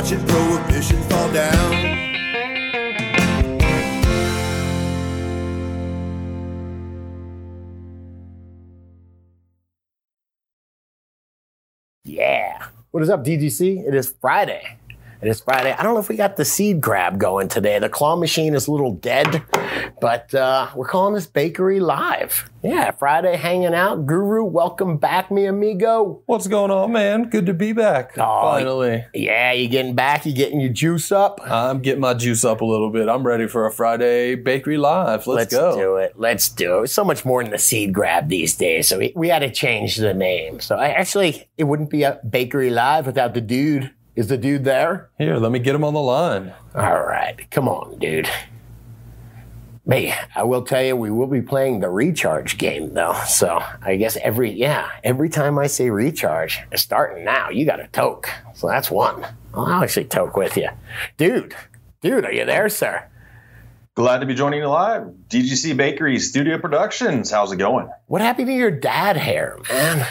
watching prohibition fall down. Yeah. What is up, DGC? It is Friday. It is Friday. I don't know if we got the seed grab going today. The claw machine is a little dead, but uh, we're calling this bakery live. Yeah, Friday hanging out. Guru, welcome back, mi amigo. What's going on, man? Good to be back. Oh, Finally. Yeah, you getting back? You getting your juice up? I'm getting my juice up a little bit. I'm ready for a Friday Bakery Live. Let's, go. Let's do it. Let's do it. So much more than the seed grab these days. So we, we had to change the name. So I actually, it wouldn't be a bakery live without the dude. Is the dude there? Here, let me get him on the line. All right, come on, dude. Me, I will tell you, we will be playing the recharge game though. So I guess every yeah, every time I say recharge, it's starting now. You got a toke, so that's one. Well, I'll actually toke with you, dude. Dude, are you there, sir? Glad to be joining you live. DGC Bakery Studio Productions. How's it going? What happened to your dad hair, man?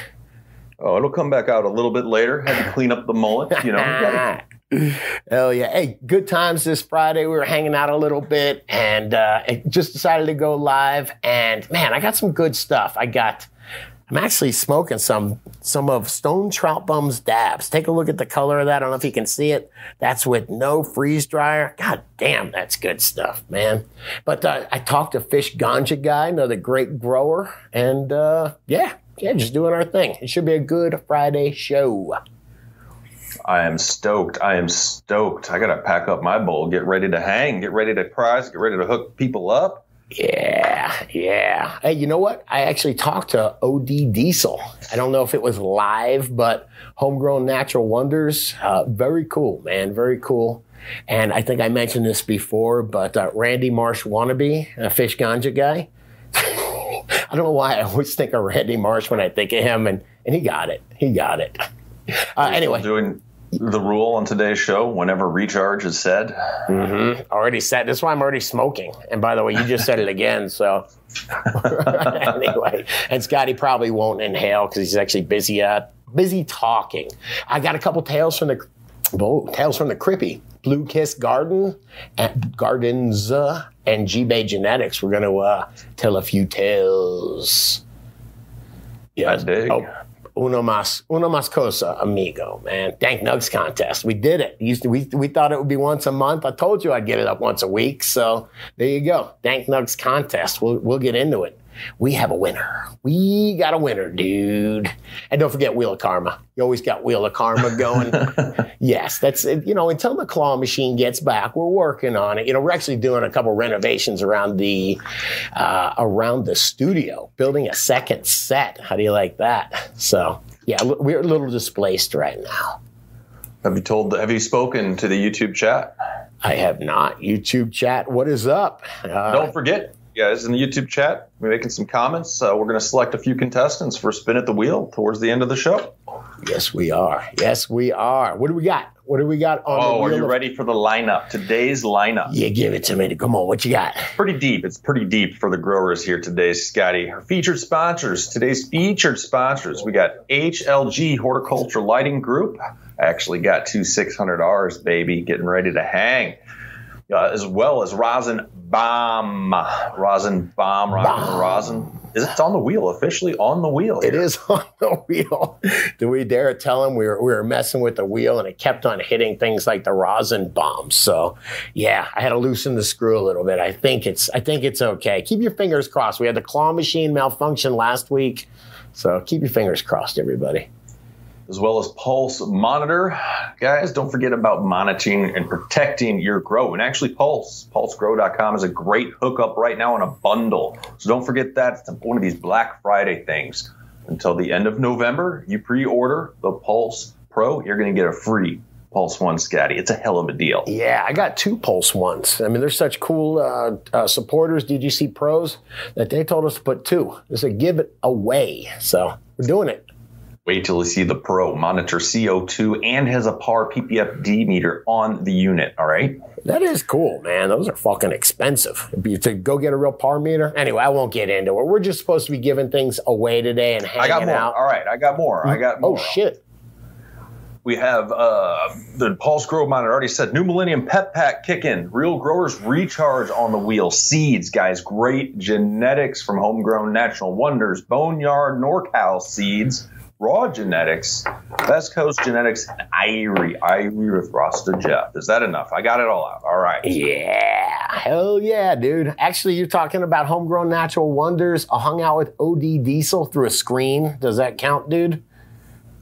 Oh, it'll come back out a little bit later. Had to clean up the mullet, you know. Hell yeah. Hey, good times this Friday. We were hanging out a little bit and uh, just decided to go live. And man, I got some good stuff. I got, I'm actually smoking some, some of Stone Trout Bum's dabs. Take a look at the color of that. I don't know if you can see it. That's with no freeze dryer. God damn, that's good stuff, man. But uh, I talked to Fish Ganja Guy, another great grower. And uh, yeah, yeah, just doing our thing. It should be a good Friday show. I am stoked. I am stoked. I gotta pack up my bowl, get ready to hang, get ready to prize, get ready to hook people up. Yeah, yeah. Hey, you know what? I actually talked to OD Diesel. I don't know if it was live, but Homegrown Natural Wonders. Uh, very cool, man. Very cool. And I think I mentioned this before, but uh, Randy Marsh wannabe, a fish ganja guy. I don't know why I always think of Randy Marsh when I think of him, and, and he got it. He got it. Uh, anyway, Doing the rule on today's show, whenever recharge is said. already said. That's why I'm already smoking. And by the way, you just said it again. So anyway, and Scotty probably won't inhale because he's actually busy uh, busy talking. I got a couple tales from the oh, tales from the Crippy, Blue Kiss Garden, and Gardens, uh, and G Bay Genetics. We're gonna uh, tell a few tales. Yeah, dig. Oh, uno mas, uno mas cosa, amigo, man. Dank Nugs contest. We did it. Used to, we, we thought it would be once a month. I told you I'd get it up once a week. So there you go. Dank Nugs contest. We'll, we'll get into it. We have a winner. We got a winner, dude. And don't forget Wheel of Karma. You always got Wheel of Karma going. yes, that's it. You know, until the claw machine gets back, we're working on it. You know, we're actually doing a couple renovations around the uh, around the studio, building a second set. How do you like that? So yeah, we're a little displaced right now. Have you told? Have you spoken to the YouTube chat? I have not. YouTube chat, what is up? Uh, Don't forget, guys, in the YouTube chat, we're making some comments. Uh, we're going to select a few contestants for spin at the wheel towards the end of the show. yes, we are. Yes, we are. What do we got? What do we got on the Oh, are you of- ready for the lineup? Today's lineup. Yeah, give it to me. Come on, what you got? pretty deep. It's pretty deep for the growers here today, Scotty. Our featured sponsors. Today's featured sponsors. We got HLG Horticulture Lighting Group. I actually got two 600Rs, baby, getting ready to hang. Uh, as well as Rosin Bomb. Rosin Bomb, Rosin, Bomb. Rosin. Is it on the wheel, officially on the wheel? It here. is on the wheel. Do we dare tell him we were, we were messing with the wheel and it kept on hitting things like the rosin bomb? So, yeah, I had to loosen the screw a little bit. I think it's I think it's okay. Keep your fingers crossed. We had the claw machine malfunction last week, so keep your fingers crossed, everybody. As well as Pulse Monitor. Guys, don't forget about monitoring and protecting your grow. And actually, Pulse, pulsegrow.com is a great hookup right now in a bundle. So don't forget that. It's one of these Black Friday things. Until the end of November, you pre order the Pulse Pro, you're going to get a free Pulse One Scotty. It's a hell of a deal. Yeah, I got two Pulse ones. I mean, they're such cool uh, uh, supporters, DGC pros, that they told us to put two. They said give it away. So we're doing it. Wait till you see the Pro monitor CO2 and has a PAR PPFD meter on the unit. All right. That is cool, man. Those are fucking expensive. To go get a real par meter. Anyway, I won't get into it. We're just supposed to be giving things away today and hanging I got more. out. All right. I got more. I got more. Oh shit! We have uh, the Pulse Grow Monitor already said New Millennium Pet Pack kicking. Real growers recharge on the wheel. Seeds, guys. Great genetics from Homegrown Natural Wonders. Boneyard NorCal seeds. Raw genetics, West Coast genetics, and Irie. Irie with Rasta Jeff. Is that enough? I got it all out. All right. Yeah, hell yeah, dude. Actually, you're talking about homegrown natural wonders. I hung out with OD Diesel through a screen. Does that count, dude?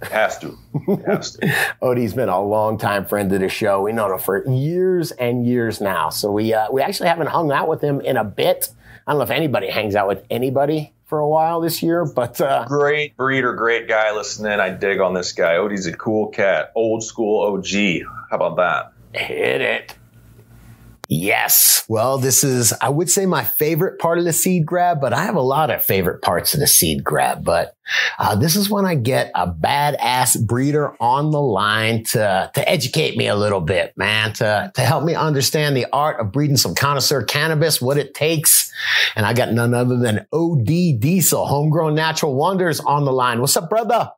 Has to. Has to. Odie's been a long time friend of the show. We know him for years and years now. So we uh, we actually haven't hung out with him in a bit. I don't know if anybody hangs out with anybody for a while this year, but uh, great breeder, great guy. Listening, I dig on this guy. Odie's a cool cat, old school OG. How about that? Hit it. Yes. Well, this is, I would say my favorite part of the seed grab, but I have a lot of favorite parts of the seed grab. But uh, this is when I get a badass breeder on the line to, to educate me a little bit, man, to, to help me understand the art of breeding some connoisseur cannabis, what it takes. And I got none other than OD Diesel, homegrown natural wonders on the line. What's up, brother?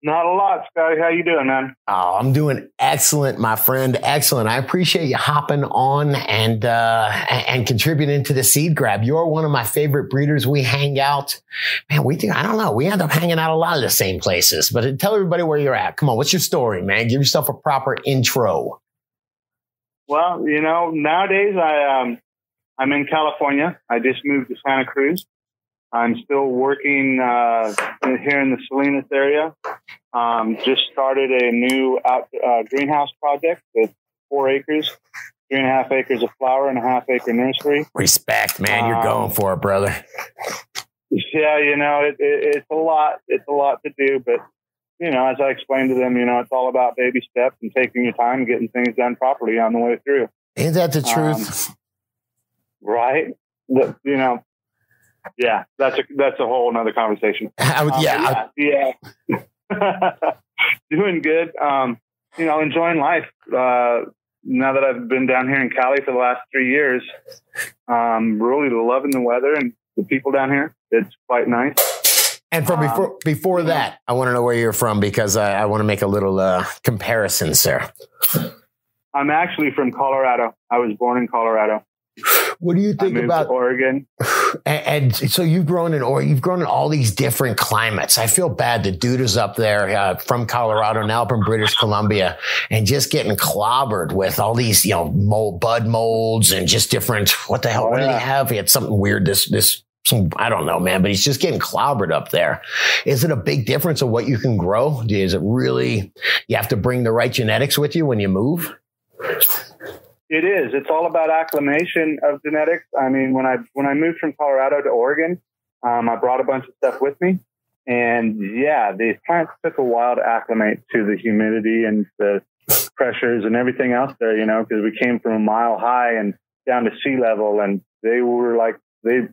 Not a lot, Scotty. How you doing, man? Oh, I'm doing excellent, my friend. Excellent. I appreciate you hopping on and uh, and contributing to the seed grab. You're one of my favorite breeders. We hang out, man. We do. I don't know. We end up hanging out a lot of the same places. But tell everybody where you're at. Come on, what's your story, man? Give yourself a proper intro. Well, you know, nowadays I um, I'm in California. I just moved to Santa Cruz. I'm still working uh, here in the Salinas area. Um, just started a new out, uh, greenhouse project with four acres, three and a half acres of flower and a half acre nursery. Respect, man. You're um, going for it, brother. Yeah, you know, it, it, it's a lot. It's a lot to do, but you know, as I explained to them, you know, it's all about baby steps and taking your time and getting things done properly on the way through. Ain't that the truth? Um, right. The, you know, yeah, that's a that's a whole another conversation. Would, yeah, um, yeah, yeah. doing good. Um, you know, enjoying life. Uh, now that I've been down here in Cali for the last three years, um, really loving the weather and the people down here. It's quite nice. And from before um, before that, I want to know where you're from because I, I want to make a little uh, comparison, sir. I'm actually from Colorado. I was born in Colorado. What do you think about Oregon? And, and, so you've grown in or you've grown in all these different climates. I feel bad. The dude is up there uh, from Colorado, now from British Columbia, and just getting clobbered with all these, you know, mold, bud molds and just different. What the hell? Oh, what yeah. did he have? He had something weird. This this some, I don't know, man, but he's just getting clobbered up there. Is it a big difference of what you can grow? Is it really, you have to bring the right genetics with you when you move? It is. It's all about acclimation of genetics. I mean, when I when I moved from Colorado to Oregon, um, I brought a bunch of stuff with me, and yeah, the plants took a while to acclimate to the humidity and the pressures and everything else there. You know, because we came from a mile high and down to sea level, and they were like they.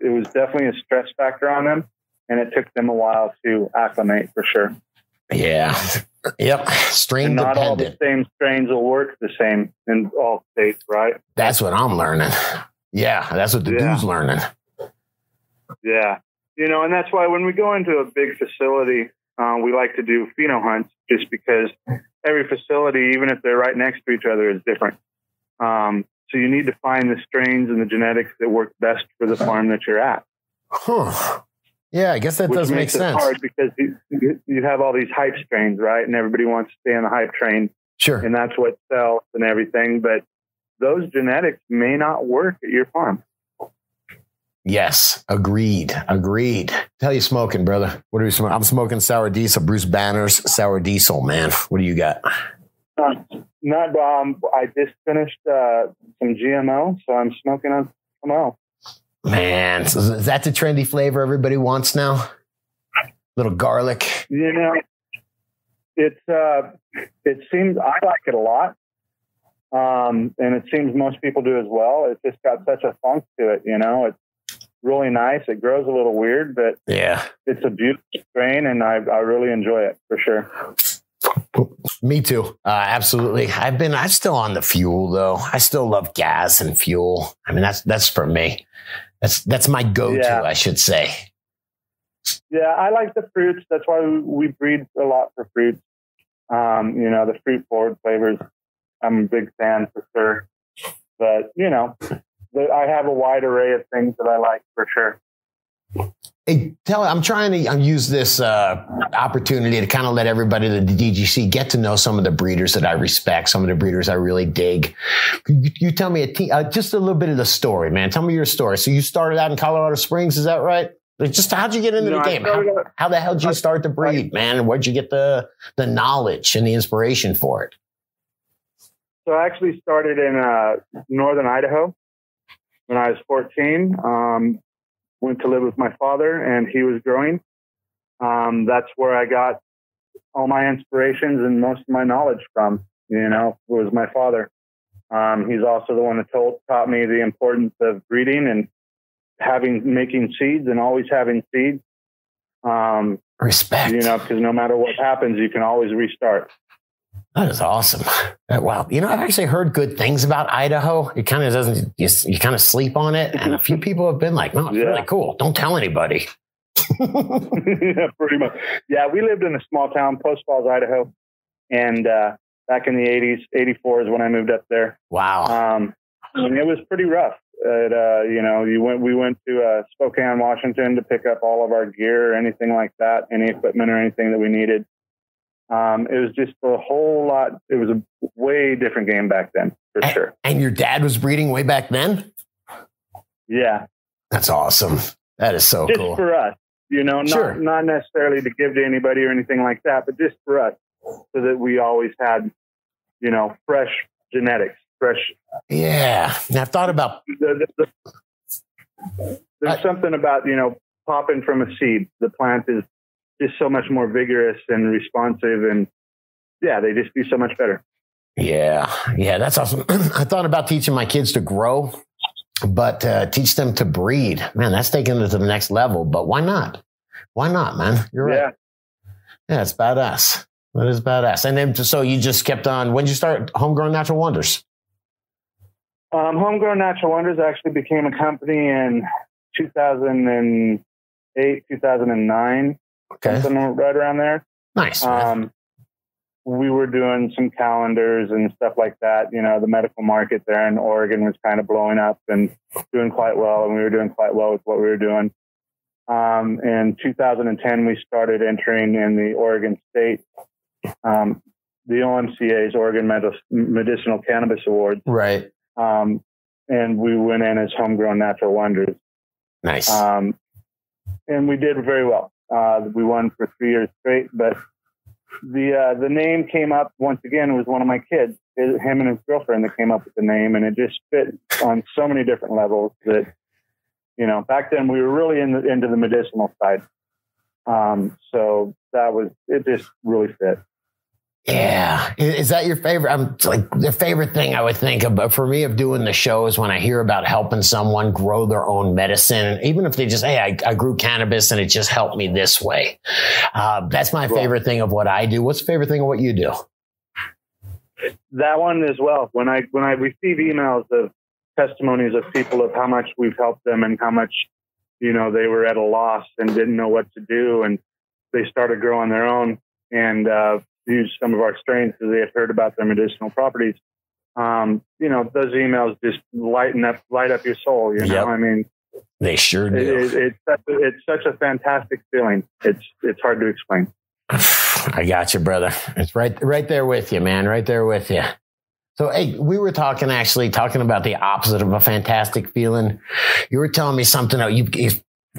It was definitely a stress factor on them, and it took them a while to acclimate for sure. Yeah, Yep. Strain not dependent. all the same strains will work the same in all states, right? That's what I'm learning. Yeah, that's what the yeah. dude's learning. Yeah. You know, and that's why when we go into a big facility, uh, we like to do pheno hunts just because every facility, even if they're right next to each other, is different. Um, so you need to find the strains and the genetics that work best for the farm that you're at. Huh. Yeah, I guess that does make sense. hard because you, you have all these hype strains, right? And everybody wants to stay on the hype train. Sure. And that's what sells and everything. But those genetics may not work at your farm. Yes, agreed. Agreed. Tell you smoking, brother. What are you smoking? I'm smoking sour diesel, Bruce Banner's sour diesel, man. What do you got? Uh, not um I just finished uh, some GMO, so I'm smoking on GMO. Man, so is that the trendy flavor everybody wants now? Little garlic. You know, it's uh, it seems I like it a lot, um, and it seems most people do as well. It's just got such a funk to it. You know, it's really nice. It grows a little weird, but yeah, it's a beautiful strain, and I I really enjoy it for sure. Me too. Uh, absolutely. I've been, I'm still on the fuel though. I still love gas and fuel. I mean, that's, that's for me. That's that's my go-to, yeah. I should say. Yeah, I like the fruits. That's why we breed a lot for fruits. Um, you know, the fruit forward flavors, I'm a big fan for sure. But, you know, I have a wide array of things that I like for sure. Hey, tell I'm trying to use this uh, opportunity to kind of let everybody at the DGC get to know some of the breeders that I respect, some of the breeders I really dig. You, you tell me a uh, just a little bit of the story, man. Tell me your story. So you started out in Colorado Springs, is that right? Like, Just how'd you get into No, the game? How, out- how the hell did you start to breed, man? Where'd you get the the knowledge and the inspiration for it? So I actually started in uh, northern Idaho when I was 14. Um, went to live with my father, and he was growing. Um, that's where I got all my inspirations and most of my knowledge from. You know, was my father. Um, he's also the one that told, taught me the importance of breeding and having making seeds and always having seeds. Um, Respect. you know, because no matter what happens, you can always restart. That is awesome. Uh, Wow. You know, I've actually heard good things about Idaho. It kind of doesn't, you, you kind of sleep on it. And a few people have been like, no, it's Yeah. really cool. Don't tell anybody. yeah, pretty much. Yeah, we lived in a small town, Post Falls, Idaho, and uh, back in the '80s, '84 is when I moved up there. wow. Um, and it was pretty rough. It, uh, you know, you went. We went to uh, Spokane, Washington, to pick up all of our gear or anything like that, any equipment or anything that we needed. Um, it was just a whole lot. It was a way different game back then, for And- sure. And your dad was breeding way back then? Yeah, That's awesome. That is so just cool. for us, you know, not Sure. not necessarily to give to anybody or anything like that, but just for us, so that we always had, you know, fresh genetics, fresh. yeah. And I've thought about, The, the, the, there's I- something about you know popping from a seed. The plant is just so much more vigorous and responsive, and yeah, they just do so much better. yeah. Yeah. That's awesome. I thought about teaching my kids to grow, but uh, teach them to breed. Man, that's taking it to the next level. But why not? Why not, man? You're right. Yeah, Yeah, it's badass. That is badass. And then, so you just kept on. When did you start Homegrown Natural Wonders? um, Homegrown Natural Wonders actually became a company in 2008, 2009, Okay, something right around there. nice. Um, we were doing some calendars and stuff like that. You know, the medical market there in Oregon was kind of blowing up and doing quite well, and we were doing quite well with what we were doing. Um, in 2010, we started entering in the Oregon State, um, the OMCA's Oregon Medi- Medicinal Cannabis Awards, right. um, and we went in as Homegrown Natural Wonders. Nice. Um, and we did very well. Uh, we won for three years straight, but the uh, the name came up once again. It was one of my kids, It- him and his girlfriend, that came up with the name, and it just fit on so many different levels that you know. Back then, we were really in the, into the medicinal side, um, so that was it. Just really fit. Yeah. Is that your favorite? I'm like the favorite thing I would think of, but for me of doing the show is when I hear about helping someone grow their own medicine, and even if they just, Hey, I, I grew cannabis and it just helped me this way. Uh, that's my favorite thing of what I do. What's the favorite thing of what you do? that one as well. When I when I receive emails of testimonies of people of how much we've helped them and how much you know they were at a loss and didn't know what to do, and they started growing their own and uh, used some of our strains because they had heard about their medicinal properties. Um, you know, those emails just lighten up, light up your soul. You know, Yep. I mean, They sure do. it, it's such a, it's such a fantastic feeling. It's it's hard to explain. I got you, brother. It's right, right there with you, man. Right there with you. So, hey, we were talking actually talking about the opposite of a fantastic feeling. You were telling me something. You, you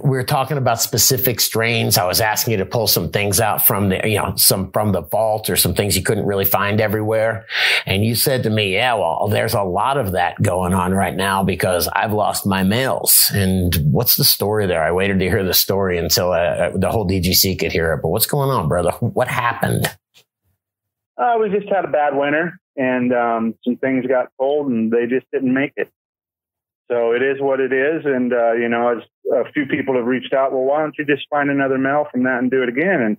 we were talking about specific strains. I was asking you to pull some things out from the, you know, some from the vault or some things you couldn't really find everywhere. And you said to me, yeah, well, there's a lot of that going on right now because I've lost my males. And what's the story there? I waited to hear the story until uh, the whole DGC could hear it. But what's going on, brother? What happened? Uh, we just had a bad winter, and um, some things got cold, and they just didn't make it. So it is what it is, and uh, you know, as a few people have reached out, well, why don't you just find another male from that and do it again? And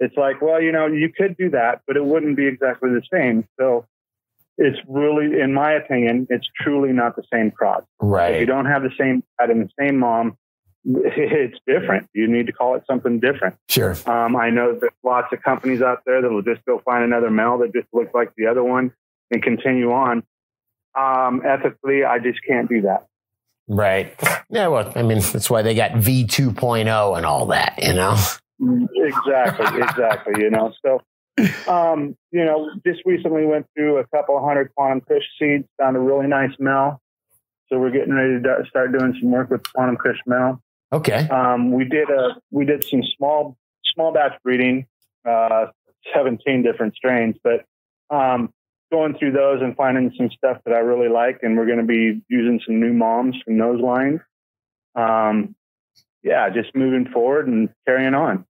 it's like, well, you know, you could do that, but it wouldn't be exactly the same. So it's really, in my opinion, it's truly not the same cross. If you don't have the same dad and the same mom, it's different. You need to call it something different. Sure. Um, I know there's lots of companies out there that will just go find another male that just looks like the other one and continue on. Um, ethically, I just can't do that. Right. Yeah. Well, I mean, that's why they got V 2.0 and all that, you know? Exactly. exactly. You know, so, um, you know, just recently went through a couple hundred quantum kush seeds, found a really nice male. So we're getting ready to start doing some work with quantum kush male. Okay. Um, we did a we did some small small batch breeding, uh, seventeen different strains, but um, going through those and finding some stuff that I really like, and we're going to be using some new moms from those lines. Um, yeah, just moving forward and carrying on.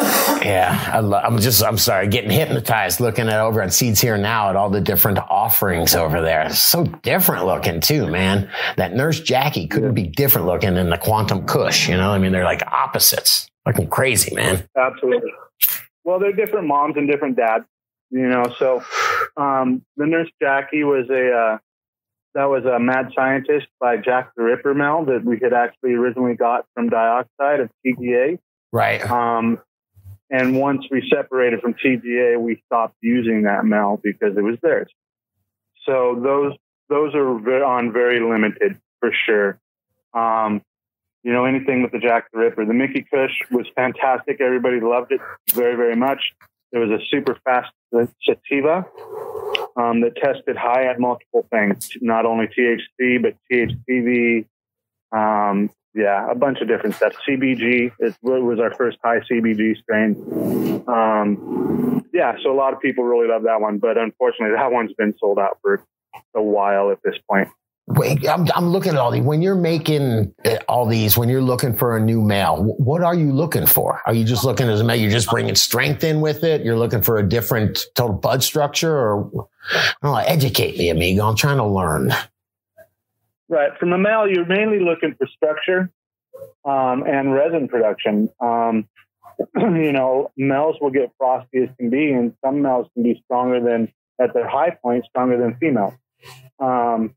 Yeah, I lo- I'm just, I'm sorry, getting hypnotized looking at over at Seeds Here Now at all the different offerings over there. It's so different looking too, man. That Nurse Jackie couldn't be different looking than the Quantum Kush, you know? I mean, they're like opposites. Looking crazy, man. Absolutely. Well, they're different moms and different dads, you know. So, um, the nurse Jackie was a uh, that was a mad scientist by Jack the Ripper Mel that we had actually originally got from dioxide of TGA. Right. Um, and once we separated from TGA, we stopped using that Mel because it was theirs. So those those are on very limited for sure. Um, you know, anything with the Jack the Ripper. The Mickey Kush was fantastic. Everybody loved it very, very much. There was a super fast sativa um, that tested high at multiple things, not only THC, but THCV. Um, yeah, a bunch of different stuff. CBG is, was our first high CBG strain. Um, yeah, so a lot of people really love that one, but unfortunately, that one's been sold out for a while at this point. I'm, I'm looking at all these. When you're making uh, all these, when you're looking for a new male, what are you looking for? Are you just looking as a male? You're just bringing strength in with it. You're looking for a different total bud structure, or I. Educate me, amigo. I'm trying to learn. Right. From a male, you're mainly looking for structure um, and resin production. Um, you know, males will get frosty as can be, and some males can be stronger than, at their high point, stronger than females. Um,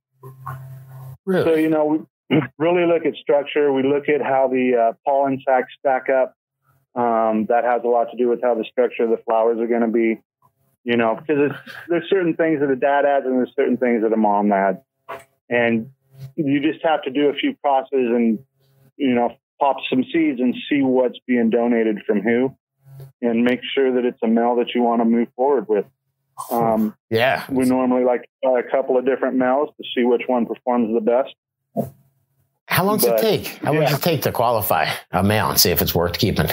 Really? so, you know, we really look at structure. We look at how the uh, pollen sacs stack up. Um, that has a lot to do with how the structure of the flowers are going to be. You know, because there's certain things that a dad adds and there's certain things that a mom adds. And you just have to do a few crosses and, you know, pop some seeds and see what's being donated from who and make sure that it's a male that you want to move forward with. Um, yeah. we normally like to try a couple of different males to see which one performs the best. How long does it take? How long does it take to qualify a male and see if it's worth keeping?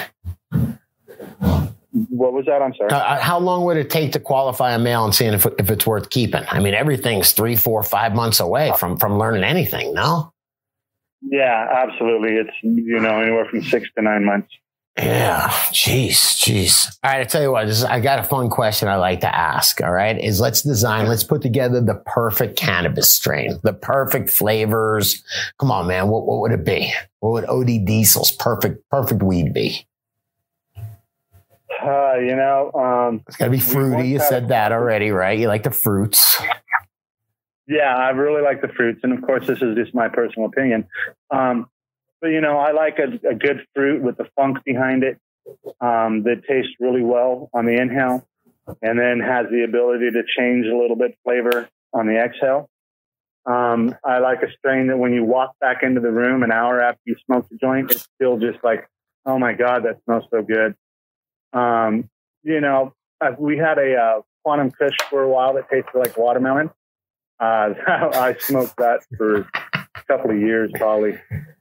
What was that? I'm sorry. Uh, how long would it take to qualify a male and seeing if, if it's worth keeping? I mean, everything's three, four, five months away from from learning anything. No. Yeah, absolutely. It's, you know, anywhere from six to nine months. Yeah, jeez, jeez. All right, I tell you what, this is, I got a fun question I like to ask. All right, is let's design, let's put together the perfect cannabis strain, the perfect flavors. Come on, man, what, what would it be? What would OD Diesel's perfect perfect weed be? Uh, you know, um, It's got to be fruity. You said that already, right? You like the fruits. yeah, I really like the fruits. And of course, this is just my personal opinion. Um, but, you know, I like a, a good fruit with the funk behind it um, that tastes really well on the inhale and then has the ability to change a little bit flavor on the exhale. Um, I like a strain that when you walk back into the room an hour after you smoke the joint, it's still just like, oh my God, that smells so good. Um, you know, we had a uh, quantum kush for a while that tasted like watermelon. Uh, I smoked that for a couple of years, probably.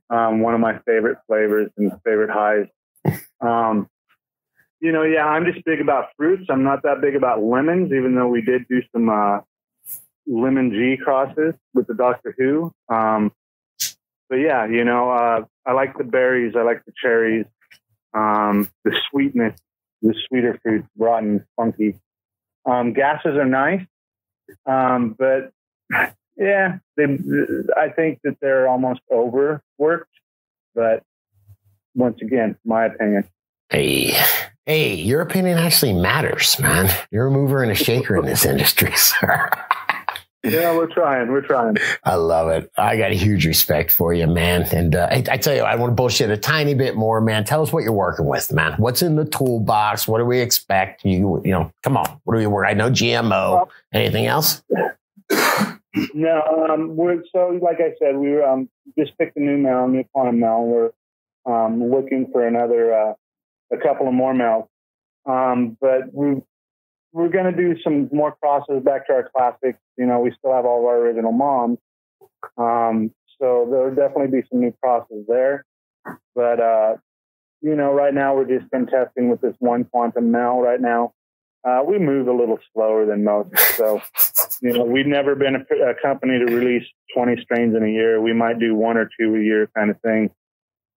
Um, one of my favorite flavors and favorite highs. Um, you know, yeah, I'm just big about fruits. I'm not that big about lemons, even though we did do some uh, lemon G crosses with the Doctor Who. Um, but yeah, you know, uh, I like the berries. I like the cherries. Um, the sweetness, the sweeter fruits, rotten, funky. Um, gases are nice, um, but yeah, they, I think that they're almost overworked. But once again, my opinion. Hey, hey, your opinion actually matters, man. You're a mover and a shaker in this industry, sir. Yeah, we're trying. We're trying. I love it. I got a huge respect for you, man. And uh, I, I tell you, I want to bullshit a tiny bit more, man. Tell us what you're working with, man. What's in the toolbox? What do we expect? You, you know, come on. What do we work? I know GMO. Anything else? No, um, we're so like I said, we um, just picked a new male, new quantum male. We're um, looking for another, uh, a couple of more males. Um, but we we're going to do some more crosses back to our classics. You know, we still have all of our original moms. Um, so there'll definitely be some new crosses there. But, uh, you know, right now we're just been testing with this one quantum male right now. Uh, we move a little slower than most. So, you know, we've never been a, a, company to release 20 strains in a year. We might do one or two a year kind of thing.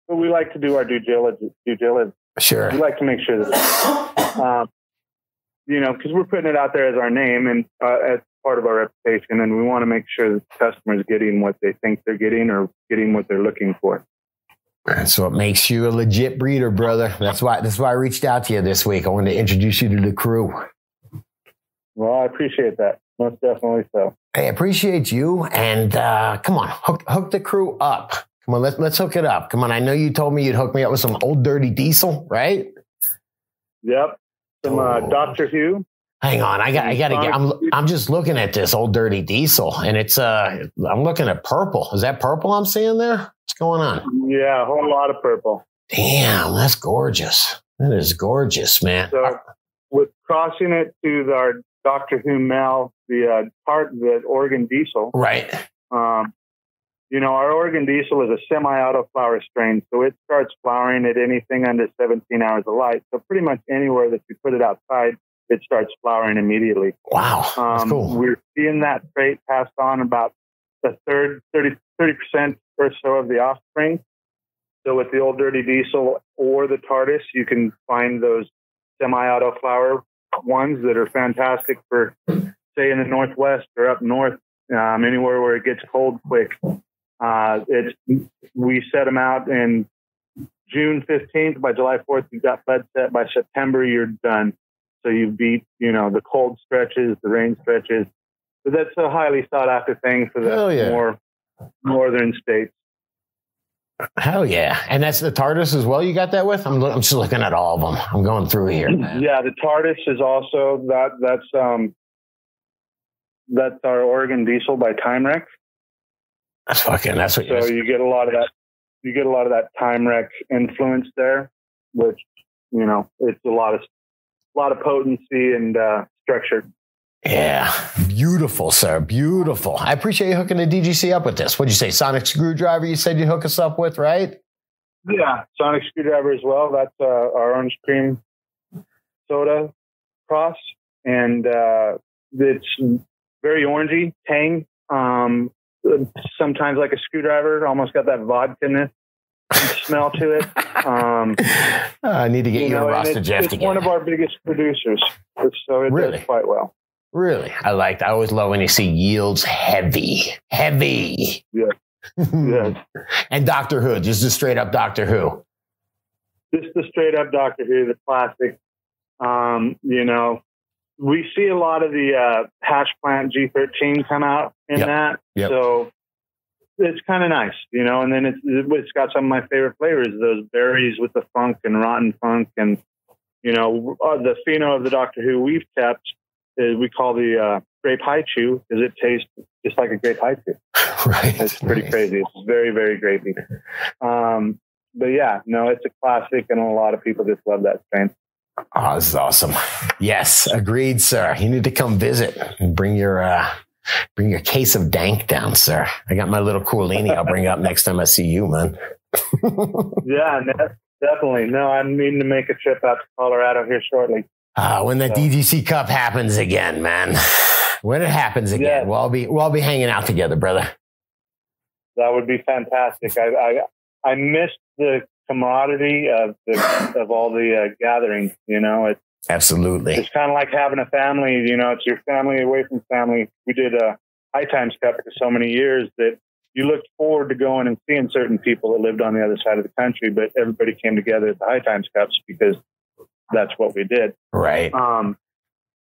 But we like to do our due diligence. Due diligence. Sure. We like to make sure that, um, you know, because we're putting it out there as our name and uh, as part of our reputation, and we want to make sure that the customer's getting what they think they're getting or getting what they're looking for. That's what makes you a legit breeder, brother. That's why. That's why I reached out to you this week. I wanted to introduce you to the crew. Well, I appreciate that. Most definitely so. I appreciate you, and uh, come on, hook, hook the crew up. Come on, let's let's hook it up. Come on, I know you told me you'd hook me up with some old dirty diesel, right? Yep, some uh, oh. Doctor Who. Hang on, I got I got to get. I'm I'm just looking at this old dirty diesel, and it's uh I'm looking at purple. Is that purple I'm seeing there? What's going on? Yeah, a whole lot of purple. Damn, that's gorgeous. That is gorgeous, man. So with crossing it to our Doctor Who Mel, the uh, part the Oregon Diesel, right? Um, you know, our Oregon Diesel is a semi-auto flower strain, so it starts flowering at anything under 17 hours of light. So pretty much anywhere that you put it outside, it starts flowering immediately. Wow, um, cool. We're seeing that trait passed on about a third, 30 percent or so of the offspring. So with the old dirty diesel or the TARDIS, you can find those semi-auto flower ones that are fantastic for, say, in the Northwest or up north, um, anywhere where it gets cold quick. Uh, it's, we set them out in June 15th. By July 4th, you got bud set. By September, you're done. So you beat, you know, the cold stretches, the rain stretches. But that's a highly sought after thing for the yeah. more northern states. Hell yeah. And that's the TARDIS as well you got that with? I'm, I'm just looking at all of them. I'm going through here. Man. Yeah, the TARDIS is also that that's um that's our Oregon diesel by Timewreck. That's fucking that's what So you get a lot of that you get a lot of that Timewreck influence there, which, you know, it's a lot of a lot of potency and uh structure. Yeah, beautiful, sir. Beautiful. I appreciate you hooking the DGC up with this. What'd you say? Sonic screwdriver you said you'd hook us up with, right? Yeah, Sonic screwdriver as well. That's uh, our orange cream soda cross. And uh, it's very orangey, tang. Um, sometimes like a screwdriver, almost got that vodka smell to it. Um, I need to get you, you know, a Jeff it's again. one of our biggest producers, so it really? does quite well. Really? I liked, I always love when you see yields heavy, heavy. Yeah. yeah. and Doctor Who, just a straight up Doctor Who. Just the straight up Doctor Who, the classic. Um, you know, we see a lot of the uh, hash plant G13 come out in yep. that. Yep. So it's kind of nice, you know, and then it's, it's got some of my favorite flavors, those berries with the funk and rotten funk and, you know, uh, the pheno of the Doctor Who we've kept is we call the uh, grape high chew because it tastes just like a grape high chew. Right. It's pretty right. crazy. It's very, very grapey. Um, but yeah, no, it's a classic, and a lot of people just love that strain. Oh, this is awesome. Yes, agreed, sir. You need to come visit and bring your uh, bring your case of dank down, sir. I got my little coolini. I'll bring up next time I see you, man. yeah, definitely. No, I'm needing to make a trip out to Colorado here shortly. Uh, when the so. DGC Cup happens again, man. When it happens again, we'll all be we'll all be hanging out together, brother. That would be fantastic. I I, I missed the camaraderie of the of all the uh, gatherings. You know, it's absolutely. It's kind of like having a family. You know, it's your family away from family. We did a High Times Cup for so many years that you looked forward to going and seeing certain people that lived on the other side of the country, but everybody came together at the High Times Cups because that's what we did. Right. Um,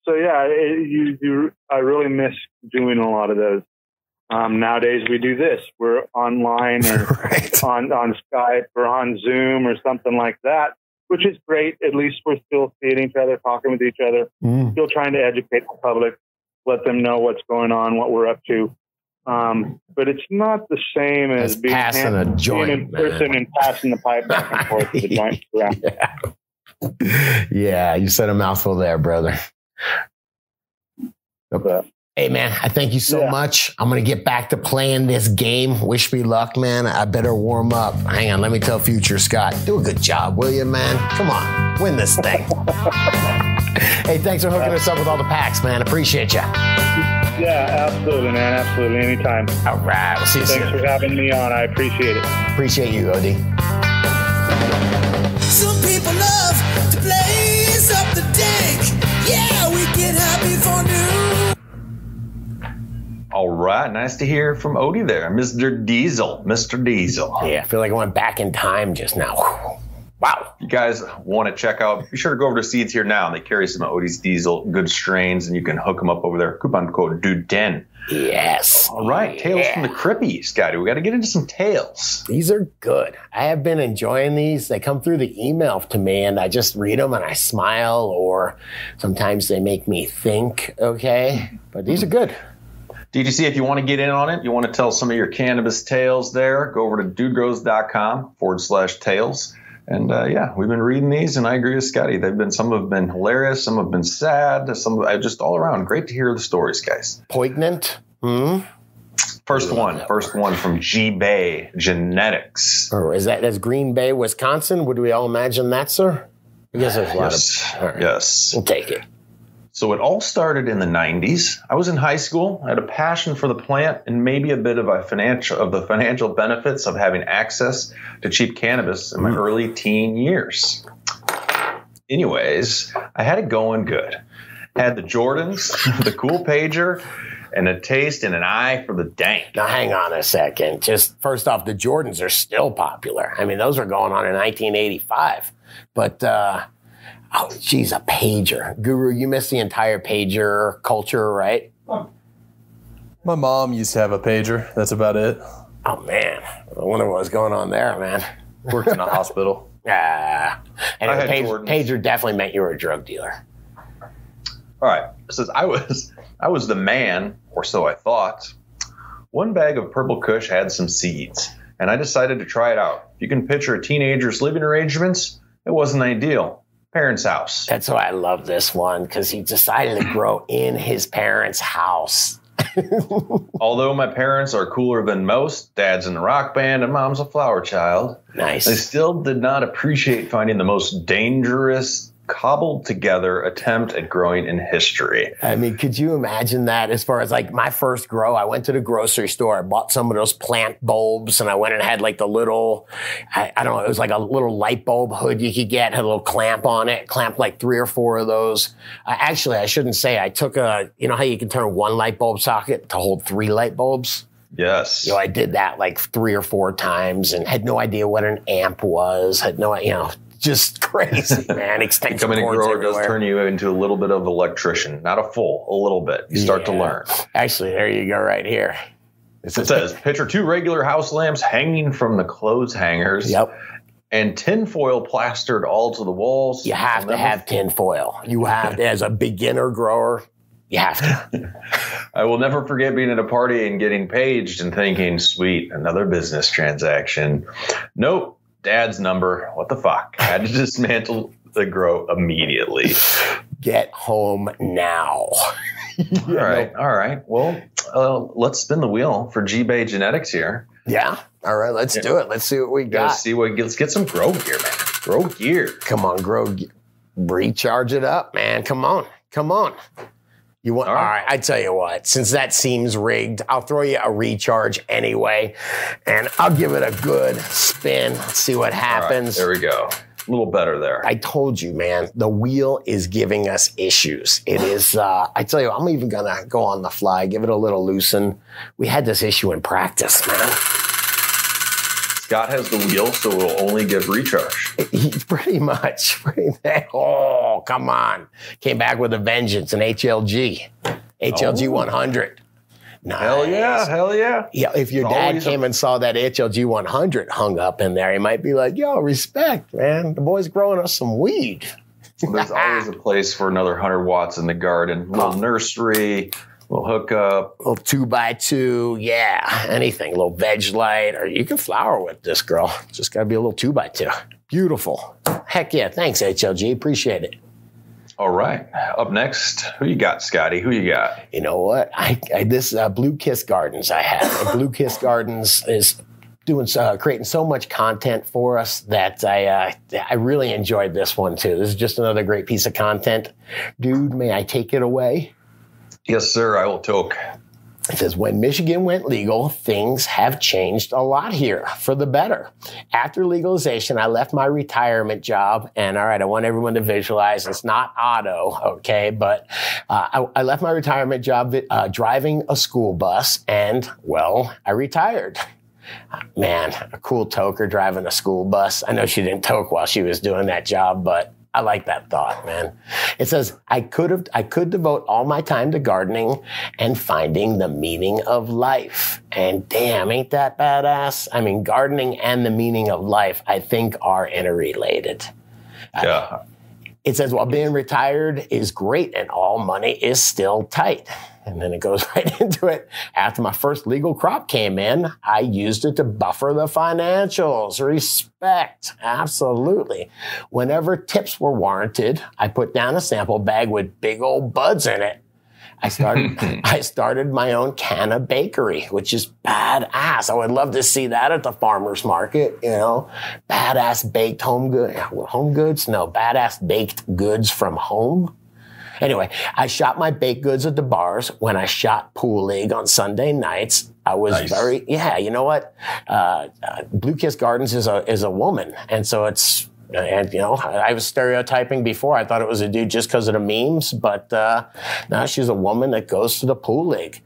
so yeah, it, you, you, I really miss doing a lot of those. Um, nowadays we do this. We're online or right. on, on Skype or on Zoom or something like that, which is great. At least we're still seeing each other, talking with each other, Mm. still trying to educate the public, let them know what's going on, what we're up to. Um, but it's not the same as As being, passing a being joint, in man. person and passing the pipe back and forth to the joint. Yeah. Yeah, you said a mouthful there, brother. But, Hey man, I thank you so Yeah. much. I'm gonna get back to playing this game. Wish me luck, man. I better warm up. Hang on, let me tell Future Scott. Do a good job, will you, man? Come on, win this thing. hey, thanks for hooking us up with all the packs, man. Appreciate you. yeah, absolutely, man. Absolutely. Anytime. All right, we'll see you Thanks soon. for having me on. I appreciate it. Appreciate you, Odie. All right, nice to hear from Odie there, Mr. Diesel, Mr. Diesel. Yeah, I feel like I went back in time just now. Wow. If you guys want to check out, be sure to go over to Seeds here now. They carry some Odie's Diesel, good strains, and you can hook them up over there. Coupon code DUDEN. Yes. All right, tales from the Crippy, Scotty. We got to get into some tales. These are good. I have been enjoying these. They come through the email to me and I just read them and I smile or sometimes they make me think, okay? But these are good. DGC, if you want to get in on it, you want to tell some of your cannabis tales there, go over to dudegrows.com forward slash tales. And uh, yeah, we've been reading these, and I agree with Scotty. They've been some have been hilarious, some have been sad, some uh, just all around. Great to hear the stories, guys. Poignant. Hmm? First one, first one from G Bay Genetics. Oh, is that that's Green Bay, Wisconsin? Would we all imagine that, sir? I guess there's a lot Yes, of. Right. yes. We'll take it. So it all started in the 90s. I was in high school, I had a passion for the plant and maybe a bit of a financial of the financial benefits of having access to cheap cannabis in my early teen years. Anyways, I had it going good. Had the Jordans, the cool pager, and a taste and an eye for the dank. Now, hang on a second. Just first off, the Jordans are still popular. I mean, those were going on in 1985. But, uh, oh, geez, a pager. Guru, you missed the entire pager culture, right? My mom used to have a pager. That's about it. Oh, man. I wonder what was going on there, man. Worked in a hospital. Ah. And I a had page, pager definitely meant you were a drug dealer. All right. It says I was I was the man, or so I thought. One bag of purple kush had some seeds, and I decided to try it out. If you can picture a teenager's living arrangements, it wasn't ideal. Parents' house. That's why I love this one because he decided to grow in his parents' house. Although my parents are cooler than most, dad's in the rock band and mom's a flower child, Nice. I still did not appreciate finding the most dangerous, cobbled together attempt at growing in history. I mean, could you imagine that as far as like my first grow? I went to the grocery store, I bought some of those plant bulbs, and I went and had like the little, I, I don't know, it was like a little light bulb hood you could get, had a little clamp on it, clamped like three or four of those. I, actually, I shouldn't say, I took a, you know how you can turn one light bulb socket to hold three light bulbs? Yes. You know, I did that like three or four times and had no idea what an amp was, had no, you know, just crazy, man. Extension Becoming a grower does turn you into a little bit of electrician, not a full, a little bit. You start to learn. Actually, there you go, right here. It says, picture two regular house lamps hanging from the clothes hangers Yep. and tinfoil plastered all to the walls. You have to have tin foil. You have to, as a beginner grower, you have to. I will never forget being at a party and getting paged and thinking, sweet, another business transaction. Nope, dad's number. What the fuck? I had to dismantle the grow immediately. Get home now. all right, all right. Well, uh, let's spin the wheel for G Bay Genetics here. Yeah. All right, let's do it. Let's see what we got. see what. Let's get some grow gear, man. Grow gear. Come on, grow. Recharge it up, man. Come on. Come on. You want? All All right. right. I tell you what. Since that seems rigged, I'll throw you a recharge anyway, and I'll give it a good spin. Let's see what right, happens. there we go. A little better there. I told you, man, the wheel is giving us issues. It is, uh, I tell you, I'm even gonna go on the fly, give it a little loosen. We had this issue in practice, man. Scott has the wheel, so it'll only give recharge. pretty much. Pretty, oh, come on. Came back with a vengeance, an HLG. HLG Oh. 100. Nice. Hell yeah, hell yeah. Yeah, if your dad a- came and saw that HLG 100 hung up in there, he might be like, yo, respect, man. The boy's growing us some weed. There's always a place for another 100 watts in the garden. little oh. nursery, little hookup. little two by two, yeah, anything, a little veg light, or you can flower with this girl. Just got to be a little two by two. Beautiful. Heck yeah. Thanks, HLG. Appreciate it. All right. Up next, who you got, Scotty? Who you got? You know what? I, I this uh, Blue Kiss Gardens I have. Blue Kiss Gardens is doing uh, creating so much content for us that I uh, I really enjoyed this one too. This is just another great piece of content. Dude, may I take it away? Yes, sir. I will toke. It says, when Michigan went legal, things have changed a lot here for the better. After legalization, I left my retirement job. And all right, I want everyone to visualize it's not auto, okay? But uh, I, I left my retirement job uh, driving a school bus, and well, I retired. Man, a cool toker driving a school bus. I know she didn't toke while she was doing that job, but I like that thought, man. It says I could have I could devote all my time to gardening and finding the meaning of life. And damn, ain't that badass? I mean, gardening and the meaning of life, I think, are interrelated. Uh, yeah. It says, while being retired is great and all money is still tight. And then it goes right into it. After my first legal crop came in, I used it to buffer the financials. Respect. Absolutely. Whenever tips were warranted, I put down a sample bag with big old buds in it. I started I started my own canna bakery, which is badass. I would love to see that at the farmers market, you know. Badass baked home good home goods? No, badass baked goods from home. Anyway, I shot my baked goods at the bars when I shot pool league on Sunday nights. I was Nice. very yeah. You know what? Uh, uh, Blue Kiss Gardens is a is a woman, and so it's and you know I was stereotyping before. I thought it was a dude just because of the memes, but uh, now she's a woman that goes to the pool league.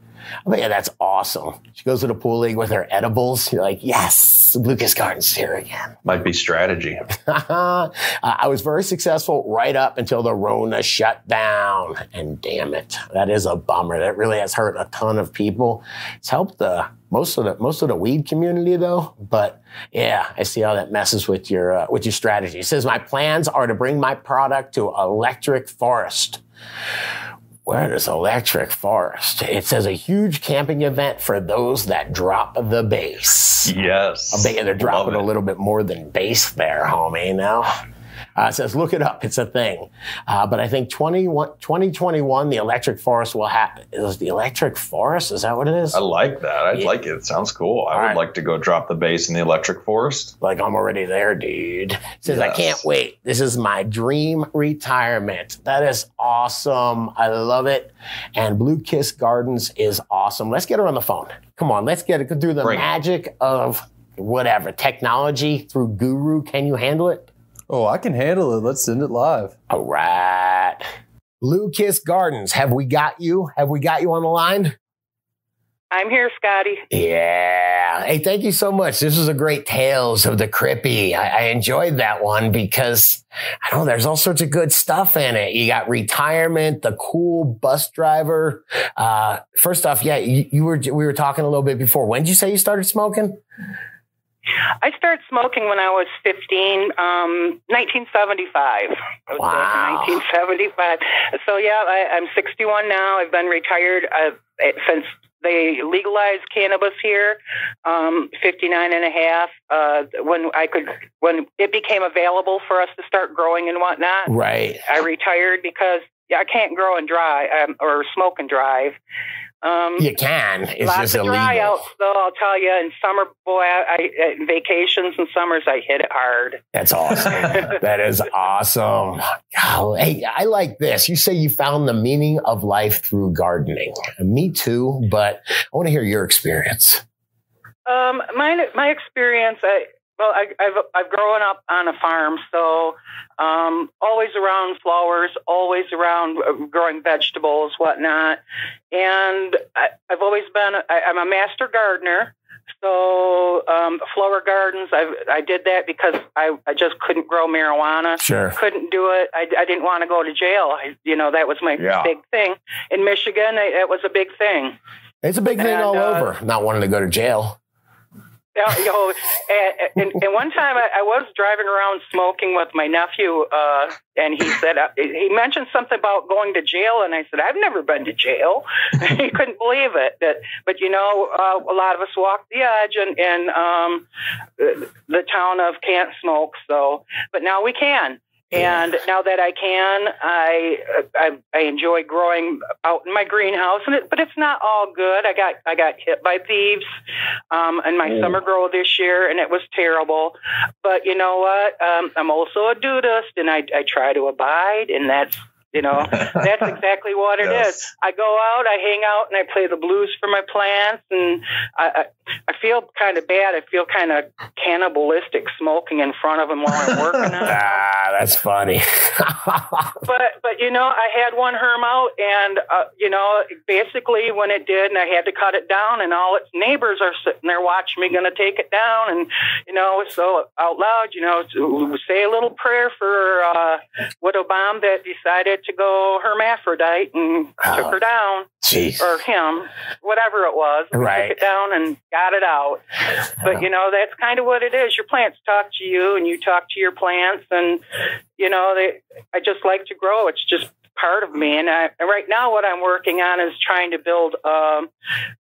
I mean, yeah, that's awesome. She goes to the pool league with her edibles. You're like, yes, Lucas Gardens here again. Might be strategy. Uh, I was very successful right up until the Rona shut down. And damn it, that is a bummer. That really has hurt a ton of people. It's helped the most of the most of the weed community though. But yeah, I see how that messes with your uh, with your strategy. It says my plans are to bring my product to Electric Forest. Where does Electric Forest? It says a huge camping event for those that drop the bass. Yes. I bet you they're dropping a little bit more than base there, homie. Now, uh, it says, look it up. It's a thing. Uh, but I think 21 2021, the electric forest will happen. Is the electric forest? Is that what it is? I like that. I Yeah. like it. It sounds cool. I All would right. like to go drop the bass in the electric forest. Like, I'm already there, dude. It says, I can't wait. This is my dream retirement. That is awesome. I love it. And Blue Kiss Gardens is awesome. Let's get her on the phone. Come on, let's get it through the Bring it. magic of whatever technology through Guru. Can you handle it? Oh, I can handle it. Let's send it live. All right. Blue Kiss Gardens, have we got you? Have we got you on the line? I'm here, Scotty. Yeah. Hey, thank you so much. This was a great Tales of the Crippy. I, I enjoyed that one because I don't know, there's all sorts of good stuff in it. You got retirement, the cool bus driver. Uh, first off, yeah, you, you were, we were talking a little bit before. When did you say you started smoking? I started smoking when I was 15, um, 1975. I was born Wow. 1975. So, yeah, I, I'm 61 now. I've been retired uh, eh, since they legalized cannabis here, um, 59 and a half. Uh, when I could, when it became available for us to start growing and whatnot, Right. I retired because yeah, I can't grow and dry um, or smoke and drive. Um, You can. It's Lots just of illegal. dry outs, though. I'll tell you. In summer, boy, I, I in vacations and summers, I hit it hard. That's awesome. that is awesome. Hey, I like this. You say you found the meaning of life through gardening. Me too, but I want to hear your experience. Um, my my experience, I well, I, I've I've grown up on a farm, so um, always around flowers, always around uh, growing vegetables, whatnot. And I, I've always been I, I'm a master gardener. So um, flower gardens, I I did that because I, I just couldn't grow marijuana. Sure. Couldn't do it. I, I didn't want to go to jail. I, you know that was my Yeah. big thing in Michigan. I, it was a big thing. It's a big thing And, all uh, over. Not wanting to go to jail. Yeah, you know, and, and, and one time I, I was driving around smoking with my nephew, uh, and he said uh, he mentioned something about going to jail, and I said I've never been to jail. he couldn't believe it. That, but you know, uh, a lot of us walk the edge, and in um, the the town of can't smoke. So, but now we can. And now that I can, I, I I enjoy growing out in my greenhouse, and it, but it's not all good. I got I got hit by thieves um, in my summer grow this year, and it was terrible. But you know what? Um, I'm also a Dudeist, and I I try to abide, and that's you know that's exactly what it is. Yes. I go out, I hang out, and I play the blues for my plants, and I I, I feel kind of bad. I feel kind of cannibalistic smoking in front of them while I'm working on. Ah, that's funny. But but you know, I had one herm out, and uh, you know, basically when it did, and I had to cut it down, and all its neighbors are sitting there watching me going to take it down, and you know, so out loud, you know, say a little prayer for uh, Widow Bomb that decided to go hermaphrodite and took her oh, down, Jeez. or him, whatever it was. We Right. Took it down and got it out. But you know, that's kind of what it is. Your plants talk to you, and you talk to your plants, and you know, they. I just like to grow. It's just part of me. And, I, right now, what I'm working on is trying to build. Um,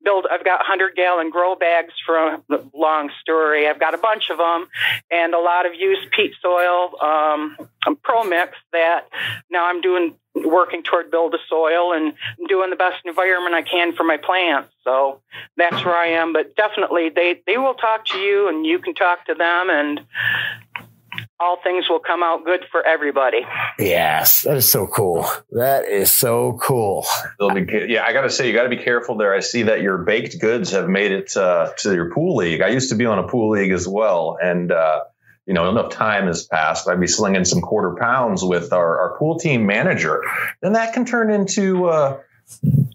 build. I've got hundred gallon grow bags from long story. I've got a bunch of them, and a lot of used peat soil, um, pro mix that now I'm doing working toward build a soil and doing the best environment I can for my plants. So that's where I am. But definitely, they they will talk to you, and you can talk to them, and all things will come out good for everybody. Yes, that is so cool. That is so cool. Be, yeah, I got to say, you got to be careful there. I see that your baked goods have made it uh, to your pool league. I used to be on a pool league as well, and uh, you know, enough time has passed. I'd be slinging some quarter pounds with our, our pool team manager, and that can turn into uh,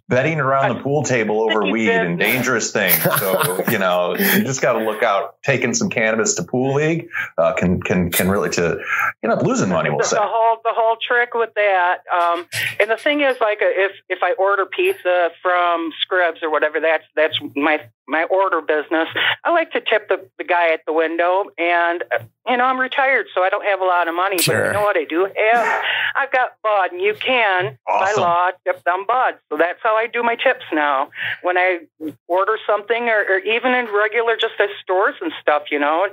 betting around the pool table over weed and dangerous things. So you know, you just got to look out. Taking some cannabis to pool league uh, can can can really to end up losing money. We'll the, say. the whole the whole trick with that. Um, and the thing is, like, if if I order pizza from Scribs or whatever, that's that's my my order business. I like to tip the, the guy at the window, and you know I'm retired, so I don't have a lot of money. Sure. But you know what I do have? I've got bud, and you can Awesome. by law tip them bud. So that's how I do my tips now. When I order something, or, or even in regular just at stores and stuff, you know,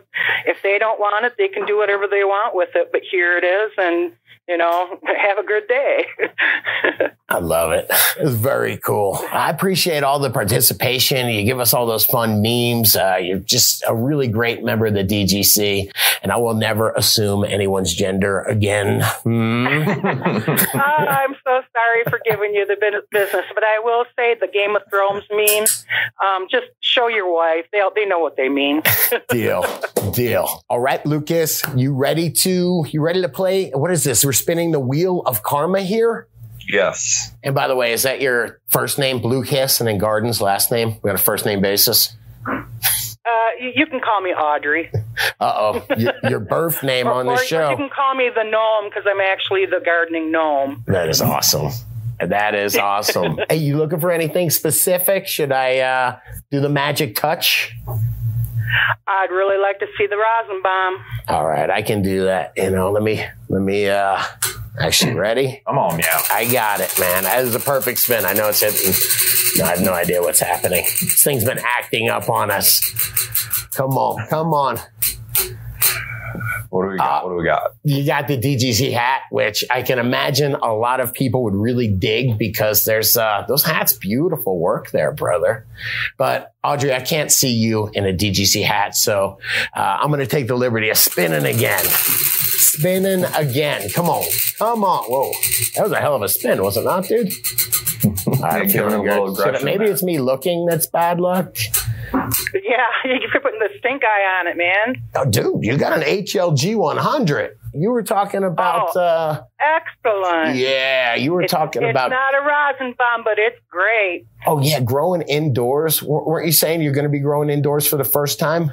if they don't want it, they can do whatever they want with it. But here it is, and you know, have a good day. I love it. It's very cool. I appreciate all the participation. You give us all those fun memes. Uh, you're just a really great member of the DGC, and I will never assume anyone's gender again. Hmm. Ah, I'm so sorry for giving you the business, but I will say the Game of Thrones meme. Um, just show your wife; they they know what they mean. Deal. Deal. All right, Lucas, you ready to you ready to play? What is this? We're spinning the wheel of karma here. Yes. And by the way, is that your first name, Blue Kiss, and then Gardens last name? We got a first name basis. Uh, you, you can call me Audrey, Uh oh, your, your birth name on or, the or you can call me the gnome because I'm actually the gardening gnome. That is awesome. That is awesome. Are you looking for anything specific? Should I uh, do the magic touch? I'd really like to see the rosin bomb. All right, I can do that. You know, let me let me uh actually ready. Come on, meow. I got it, man. That is a perfect spin. I know it's hitting. No, I have no idea what's happening. This thing's been acting up on us. Come on, come on. What do we got? Uh, what do we got? You got the DGC hat, which I can imagine a lot of people would really dig because there's uh, those hats beautiful work there, brother. But Audrey, I can't see you in a DGC hat, so uh, I'm going to take the liberty of spinning again. Spinning again. Come on, come on. Whoa, that was a hell of a spin, was it not, dude? I'm Giving feeling a little good. Should I- maybe it's me looking that's bad luck. Yeah, you're putting the stink eye on it, man. Oh, dude, you got an HLG 100. You were talking about. Oh. Uh, Excellent. yeah, you were It's- talking it's about. not a rosin bomb, but it's great. oh yeah, growing indoors. W- weren't you saying you're going to be growing indoors for the first time?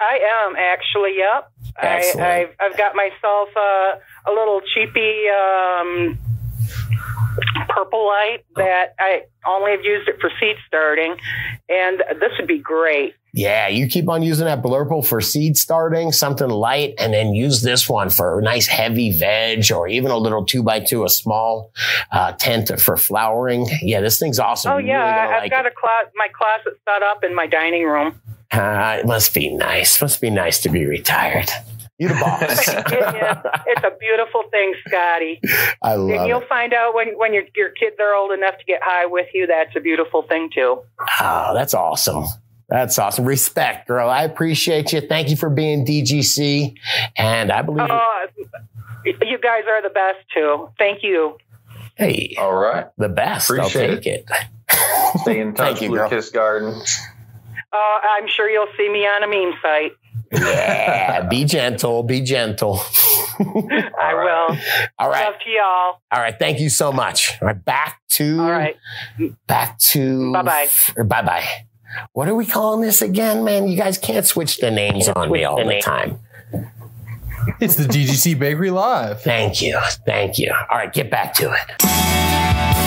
I am actually. Yep. I. I've I've got myself uh, a little cheapy um, purple light that I only have used it for seed starting, and this would be great. Yeah, you keep on using that blurple for seed starting, something light, and then use this one for a nice heavy veg or even a little two by two, a small uh, tent for flowering. Yeah, this thing's awesome. Oh yeah, really I've like got it. a closet, my closet set up in my dining room. Uh, it must be nice. Must be nice to be retired. You're the boss. It is. It's a beautiful thing, Scotty. I And love you'll it. find out when, when your, your kids are old enough to get high with you, that's a beautiful thing too. Oh, that's awesome. That's awesome. Respect, girl. I appreciate you. Thank you for being DGC. And I believe, Oh, you guys are the best too. Thank you. hey, All right. the best. Appreciate I'll take it. Stay in touch, Thank you, Blue girl. Kiss Garden. Uh, I'm sure you'll see me on a meme site. Yeah, be gentle. Be gentle. I will. All right. Love to y'all. All right. Thank you so much. All right. Back to, All right. back to, Bye-bye. Bye bye. What are we calling this again, man? You guys can't switch the names on me all the time. It's the DGC Bakery Live. Thank you. Thank you. All right. Get back to it.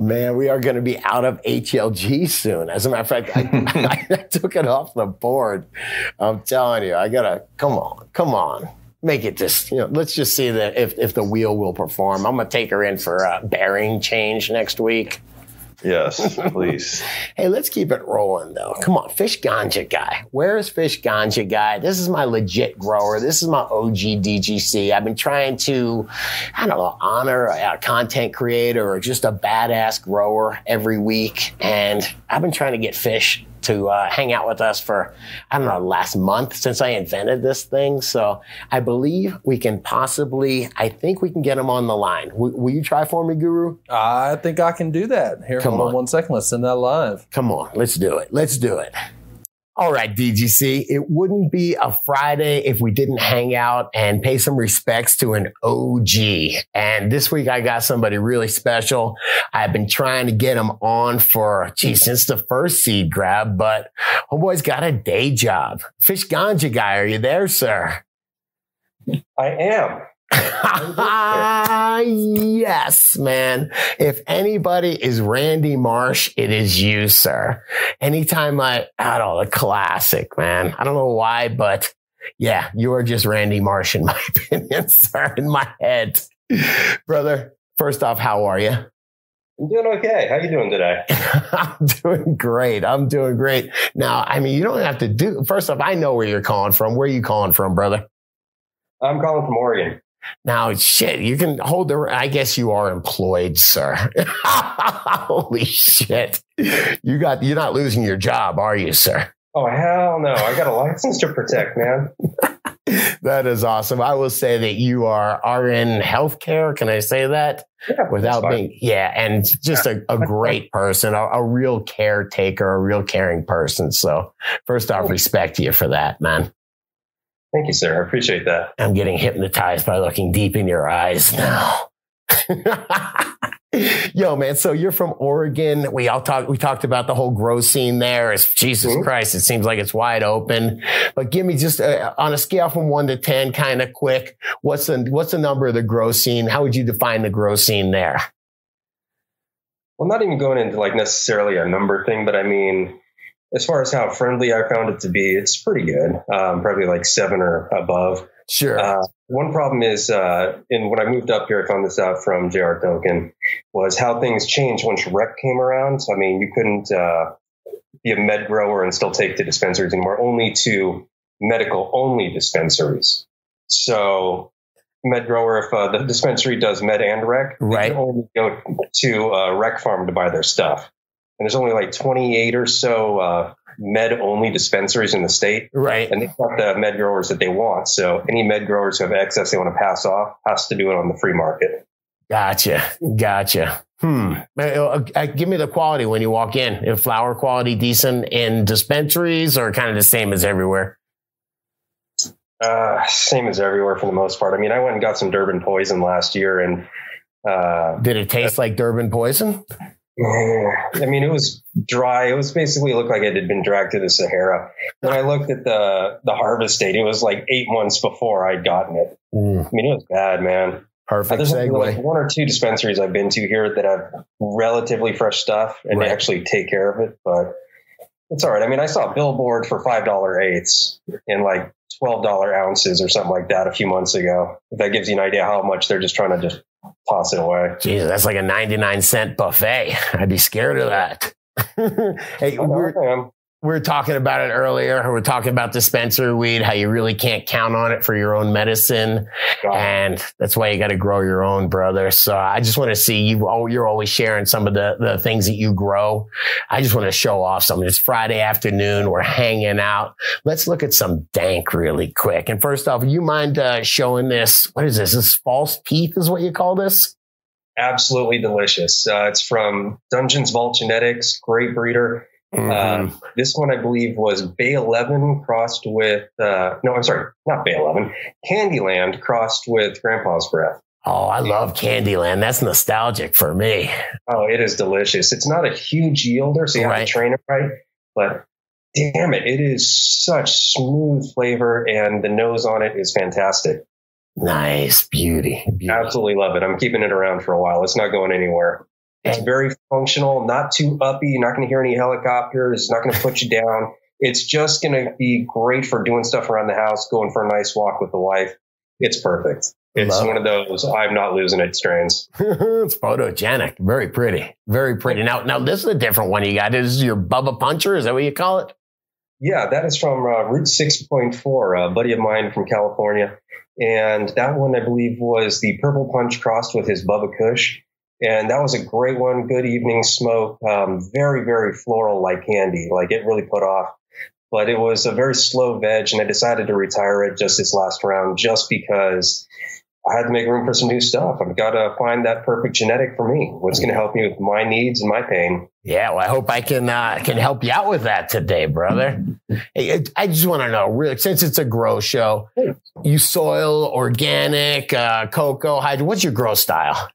Man, we are going to be out of HLG soon. As a matter of fact, I, I, took it off the board. I'm telling you, I gotta come on, come on, make it just you know. Let's just see that if if the wheel will perform. I'm gonna take her in for a bearing change next week. Yes, please. Hey, let's keep it rolling though. Come on, Fish Ganja guy. Where is Fish Ganja guy? This is my legit grower. This is my OG DGC. I've been trying to, I don't know, honor a content creator or just a badass grower every week. And I've been trying to get Fish to uh, hang out with us for, I don't know, last month since I invented this thing. So I believe we can possibly, I think we can get him on the line. W- will you try for me, Guru? I think I can do that. Here, Come hold on on. one second. Let's send that live. Come on, let's do it. Let's do it. All right, DGC. It wouldn't be a Friday if we didn't hang out and pay some respects to an OG. And this week I got somebody really special. I've been trying to get him on for, geez, since the first seed grab, but homeboy's got a day job. Fish Ganja guy, are you there, sir? I am. yes, man. If anybody is Randy Marsh, it is you, sir. Anytime I, don't know, the classic, man. I don't know why, but yeah, you are just Randy Marsh in my opinion, sir, in my head. Brother, first off, how are you? I'm doing okay. How you doing today? I'm doing great. I'm doing great. Now, I mean, you don't have to do, first off, I know where you're calling from. Where are you calling from, brother? I'm calling from Oregon. Now, shit, you can hold the. I guess you are employed, sir. Holy shit! You got. You're not losing your job, are you, sir? Oh hell no! I got a license to protect, man. That is awesome. I will say that you are are in healthcare. Can I say that Yeah, without being? Yeah, and just a, a great person, a, a real caretaker, a real caring person. So, first off, respect you for that, man. Thank you, sir. I appreciate that. I'm getting hypnotized by looking deep in your eyes now. Yo, man. So you're from Oregon. We all talked. We talked about the whole grow scene there. It's Jesus Mhm. Christ. It seems like it's wide open. But give me just uh, on a scale from one to ten, kind of quick. What's the what's the number of the grow scene? How would you define the grow scene there? Well, not even going into like necessarily a number thing, but I mean, as far as how friendly I found it to be, it's pretty good. Um, probably like seven or above. Sure. Uh, one problem is, uh, in when I moved up here, I found this out from JR Duncan, was how things changed once rec came around. So, I mean, you couldn't uh, be a med grower and still take to dispensaries anymore, only to medical only dispensaries. So, med grower, if uh, the dispensary does med and rec, they Right. can only go to a rec farm to buy their stuff. And there's only like 28 or so uh, med only dispensaries in the state right. and they've got the med growers that they want. So any med growers who have excess they want to pass off has to do it on the free market. Gotcha. Gotcha. Hmm. Uh, uh, uh, give me the quality when you walk in. If flower quality decent in dispensaries or kind of the same as everywhere? Uh, same as everywhere for the most part. I mean, I went and got some Durban poison last year and, uh, Did it taste like Durban poison? I mean, it was dry. It was basically looked like it had been dragged to the Sahara. When I looked at the the harvest date, it was like eight months before I'd gotten it. Mm, I mean, it was bad, man. perfect There's only like segue. one or two dispensaries I've been to here that have relatively fresh stuff and Right. actually take care of it, but it's all right. I mean, I saw a billboard for five dollar eighths in like twelve dollar ounces or something like that a few months ago. If that gives you an idea how much they're just trying to just toss it away. Jesus, that's like a 99 cent buffet. I'd be scared of that. hey, we're, Um, we were talking about it earlier. We are talking about dispensary weed, how you really can't count on it for your own medicine. And that's why you got to grow your own, brother. So I just want to see you. Oh, you're always sharing some of the, the things that you grow. I just want to show off some. It's Friday afternoon. We're hanging out. Let's look at some dank really quick. And first off, you mind uh, showing this? What is this? This false teeth is what you call this? absolutely delicious. Uh, it's from Dungeons Vault Genetics, great breeder. Mhm. Uh, this one, I believe, was Bay 11 crossed with, uh, no, I'm sorry, not Bay 11, Candyland crossed with Grandpa's Breath. oh, I love Candyland. That's nostalgic for me. Oh, it is delicious. It's not a huge yielder, so you have Right. to train it right, but damn it, it is such smooth flavor, and the nose on it is fantastic. Nice. Beauty. Beauty. Absolutely love it. I'm keeping it around for a while. It's not going anywhere. It's very functional, not too uppy. You're not going to hear any helicopters. It's not going to put you down. It's just going to be great for doing stuff around the house, going for a nice walk with the wife. It's perfect. It's Love one of those I'm not losing it strains. it's photogenic. Very pretty. Very pretty. Now, now this is a different one you got. This is your Bubba Puncher. Is that what you call it? Yeah, that is from uh, Route 6.4, a buddy of mine from California. And that one, I believe, was the Purple Punch crossed with his Bubba Kush. And that was a great one. Good evening smoke. Um, very, very floral like candy. Like it really put off. But it was a very slow veg, and I decided to retire it just this last round just because I had to make room for some new stuff. I've got to find that perfect genetic for me. What's going to help me with my needs and my pain. Yeah, well, I hope I can uh, can help you out with that today, brother. Hey, I- I just want to know, really, since it's a grow show, you soil, organic, uh, cocoa, hydro. What's your grow style?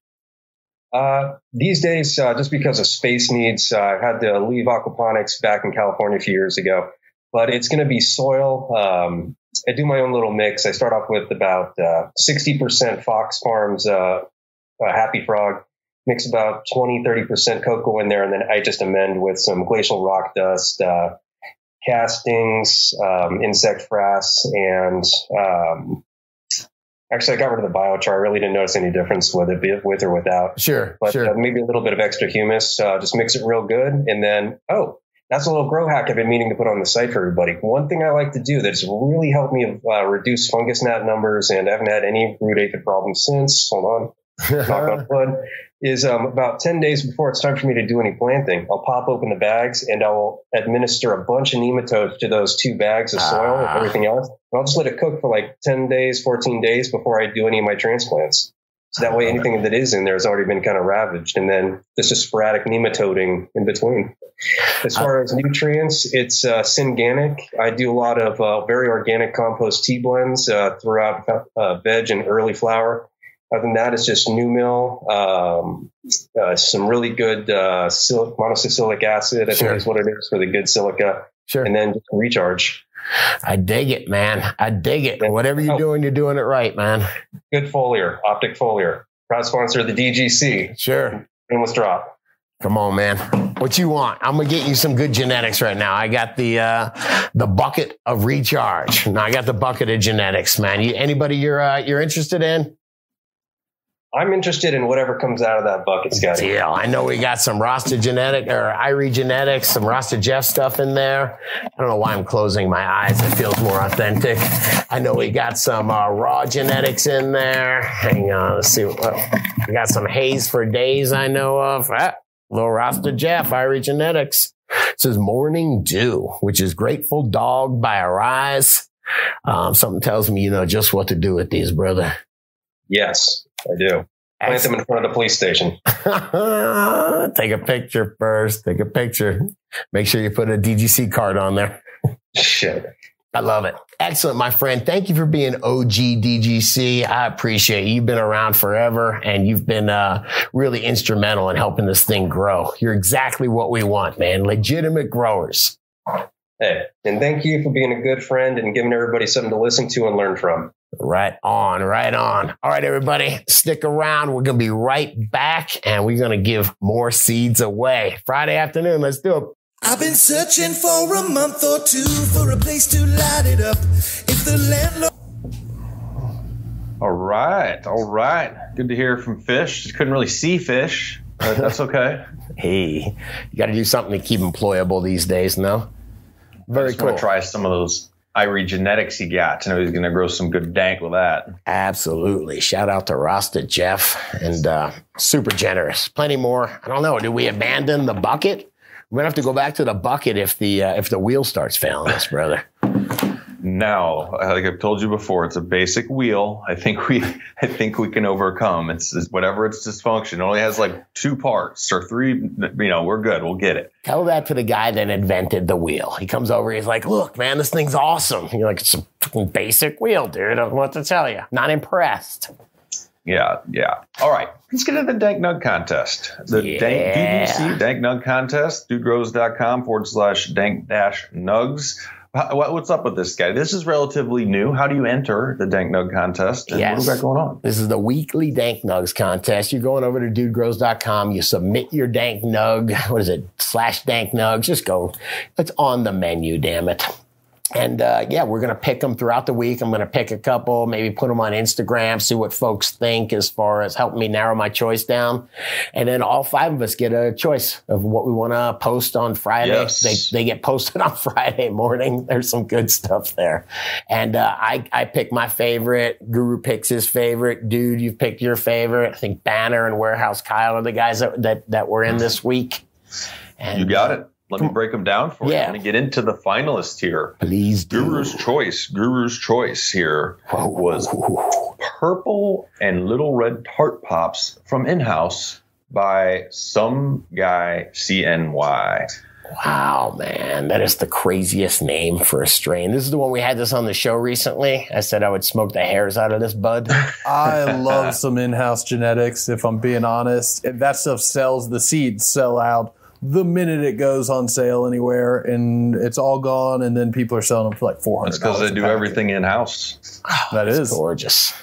Uh, these days, uh, just because of space needs, uh, I had to leave aquaponics back in California a few years ago. But it's going to be soil. Um, I do my own little mix. I start off with about uh, 60% Fox Farms uh, uh, Happy Frog, mix about 20, 30% cocoa in there, and then I just amend with some glacial rock dust, uh, castings, um, insect frass, and um, actually, I got rid of the biochar. I really didn't notice any difference with it, be with or without Sure, but sure. uh, maybe a little bit of extra humus. Uh, just mix it real good, and then oh, that's a little grow hack I've been meaning to put on the site for everybody. One thing I like to do that's really helped me uh, reduce fungus gnat numbers, and I haven't had any root aphid problems since. Hold on, knock on wood. Is um, about ten days before it's time for me to do any planting, I'll pop open the bags and I'll administer a bunch of nematodes to those two bags of soil Ah. and everything else. And I'll just let it cook for like ten days, fourteen days before I do any of my transplants. So that way, anything that is in there has already been kind of ravaged, and then just a sporadic nematoding in between. As far as nutrients, it's uh, synganic. I do a lot of uh, very organic compost tea blends uh, throughout uh, veg and early flower. Other than that, it's just new mill, um, uh, some really good uh, sil- acid. I Sure. think is what it is for the good silica, Sure. and then just recharge. I dig it, man. I dig it. Whatever you're Oh. doing, you're doing it right, man. Good foliar, optic foliar, proud sponsor of the DGC. Sure. Endless drop. Come on, man. What you want? I'm gonna get you some good genetics right now. I got the uh, the bucket of recharge. Now I got the bucket of genetics, man. You, anybody you're uh, you're interested in? I'm interested in whatever comes out of that bucket, Scotty. Yeah, I know we got some Rasta genetic or Irie genetics, some Rasta Jeff stuff in there. I don't know why I'm closing my eyes. It feels more authentic. I know we got some uh, raw genetics in there. Hang on, let's see. What, we got some haze for days. I know of. Ah, little Rasta Jeff, Irie genetics. It says Morning Dew, which is Grateful Dog by Arise. Um, something tells me you know just what to do with these, brother. Yes, I do. Plant them in front of the police station. Take a picture first. Take a picture. Make sure you put a DGC card on there. Shit. I love it. Excellent, my friend. Thank you for being OG DGC. I appreciate you. You've been around forever and you've been uh, really instrumental in helping this thing grow. You're exactly what we want, man. Legitimate growers. Hey, and thank you for being a good friend and giving everybody something to listen to and learn from. Right on, right on. All right, everybody, stick around. We're going to be right back and we're going to give more seeds away. Friday afternoon, let's do it. I've been searching for a month or two for a place to light it up. If the landlord All right, all right. Good to hear from Fish. Just couldn't really see Fish, but that's okay. Hey, you got to do something to keep employable these days, no? Very cool. to try some of those Irie genetics he got to know he's going to grow some good dank with that. Absolutely. Shout out to Rasta Jeff and uh, super generous. Plenty more. I don't know. Do we abandon the bucket? We're gonna have to go back to the bucket if the uh, if the wheel starts failing us, brother. No, like I've told you before, it's a basic wheel. I think we, I think we can overcome. It's, it's whatever its dysfunction. It only has like two parts or three. You know, we're good. We'll get it. Tell that to the guy that invented the wheel. He comes over. He's like, "Look, man, this thing's awesome." You're like, "It's a fucking basic wheel, dude. I don't know what to tell you. Not impressed." Yeah, yeah. All right, let's get into the Dank Nug contest. The Yeah. Dank DDC Dank Nug contest, dudegrows.com forward slash dank dash nugs. What's up with this guy? This is relatively new. How do you enter the Dank Nug contest? And Yes. What do we got going on? This is the weekly Dank Nugs contest. You're going over to dudegrows.com. You submit your Dank Nug. What is it? Slash Dank Nugs. Just go. It's on the menu, damn it. And uh, yeah, we're going to pick them throughout the week. I'm going to pick a couple, maybe put them on Instagram, see what folks think as far as helping me narrow my choice down. And then all five of us get a choice of what we want to post on Friday. Yes. They, they get posted on Friday morning. There's some good stuff there. And uh, I, I pick my favorite. Guru picks his favorite. Dude, you've picked your favorite. I think Banner and Warehouse Kyle are the guys that, that, that were in this week. And, You got it. Let me break them down for you. Yeah. I'm going to get into the finalists here. Please do. Guru's choice. Guru's choice here was purple and little red tart pops from in-house by some guy CNY. Wow, man, that is the craziest name for a strain. This is the one we had this on the show recently. I said I would smoke the hairs out of this bud. I love some in-house genetics. If I'm being honest, If that stuff sells. The seeds sell out the minute it goes on sale anywhere, and it's all gone. And then people are selling them for like 400 That's because they do everything in-house. That is Gorgeous.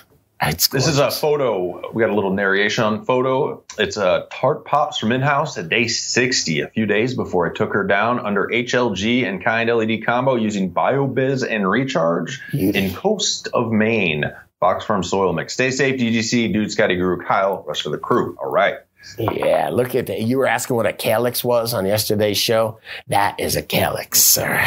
It's This is a photo. We got a little narration on photo. It's a tart pops from in-house at day 60, a few days before I took her down under HLG and kind LED combo using BioBizz and Recharge in Coast of Maine. Fox Farm Soil Mix. Stay safe, DGC, Dude, Scotty Guru, Kyle, rest of the crew. All right. Yeah. Look at that. You were asking what a calyx was on yesterday's show. That is a calyx, sir.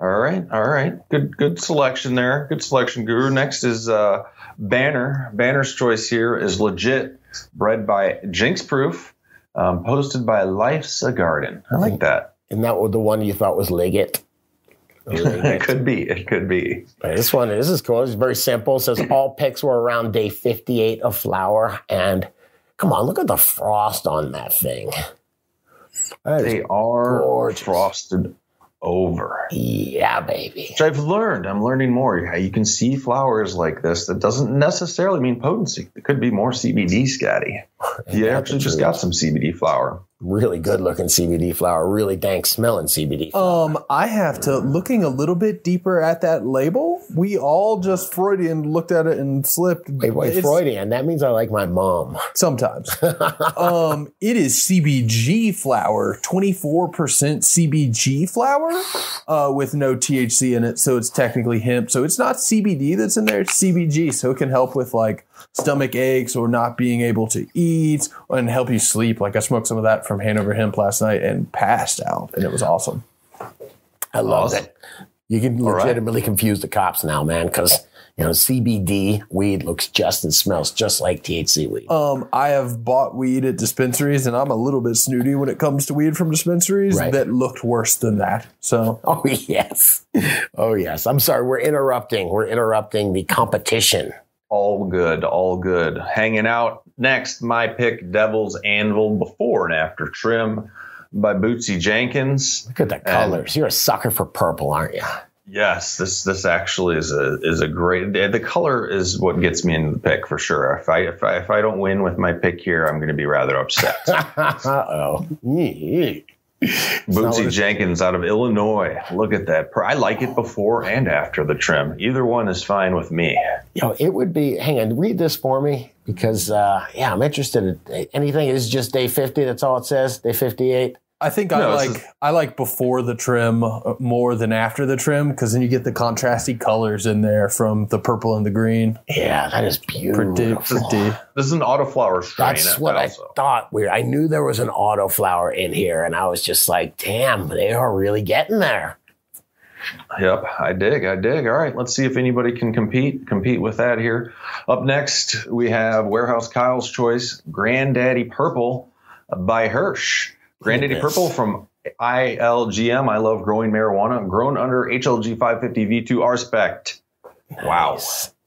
All right, all right. Good, good selection there. Good selection, Guru. Next is uh, Banner. Banner's choice here is legit, bred by Jinx Proof, um, posted by Life's a Garden. I like that. Isn't that what the one you thought was Liggett? it could be. It could be. Right, This one, this is cool. It's very simple. It says all picks were around day 58 of flower. And come on, look at the frost on that thing. That They are gorgeous. frosted over. yeah, baby. Which I've learned. I'm learning more. Yeah, You can see flowers like this. That doesn't necessarily mean potency. It could be more CBD, Scotty. You actually just got some CBD flower. Really good looking CBD flower. Really dank smelling CBD. flower. Um, I have to looking a little bit deeper at that label. We all just Freudian looked at it and slipped. wait, wait, It's- Freudian. That means I like my mom. Sometimes. um, it is CBG flower, 24% CBG flower, uh, with no THC in it. So it's technically hemp. So it's not CBD that's in there, it's CBG. So it can help with like stomach aches or not being able to eat and help you sleep. Like I smoked some of that from Hanover Hemp last night and passed out, and it was awesome. I love Awesome. it. You can right. legitimately confuse the cops now, man, because you know CBD weed looks just and smells just like THC weed. Um, I have bought weed at dispensaries, and I'm a little bit snooty when it comes to weed from dispensaries Right. that looked worse than that. So Oh yes, oh yes. I'm sorry, we're interrupting. We're interrupting the competition All good, all good. Hanging out. Next, my pick Devil's Anvil before and after trim by Bootsy Jenkins. Look at the colors. You're a sucker for purple, aren't you? Yes, this this actually is a is a great. The color is what gets me into the pick for sure. If I if I if I don't win with my pick here, I'm going to be rather upset. uh oh. Bootsy Jenkins out of Illinois. Look at that. I like it before and after the trim. Either one is fine with me. Yo, it would be. Hang on, read this for me because uh, yeah, I'm interested. In, anything is just day 50. That's all it says. Day 58. I think I No, this like is- I like before the trim uh, more than after the trim because then you get the contrasty colors in there from the purple and the green. Yeah, that is beautiful. Pretty, pretty. This is an autoflower strain. That's what also. I thought. Weird. I knew there was an auto flower in here, and I was just like, "Damn, they are really getting there." Yep, I dig. I dig. All right, let's see if anybody can compete compete with that here. Up next, we have Warehouse Kyle's Choice Granddaddy Purple by Hirsch. Granddaddy. Purple from ILGM. I love growing marijuana. Grown under HLG 550 V2 R spec. Wow.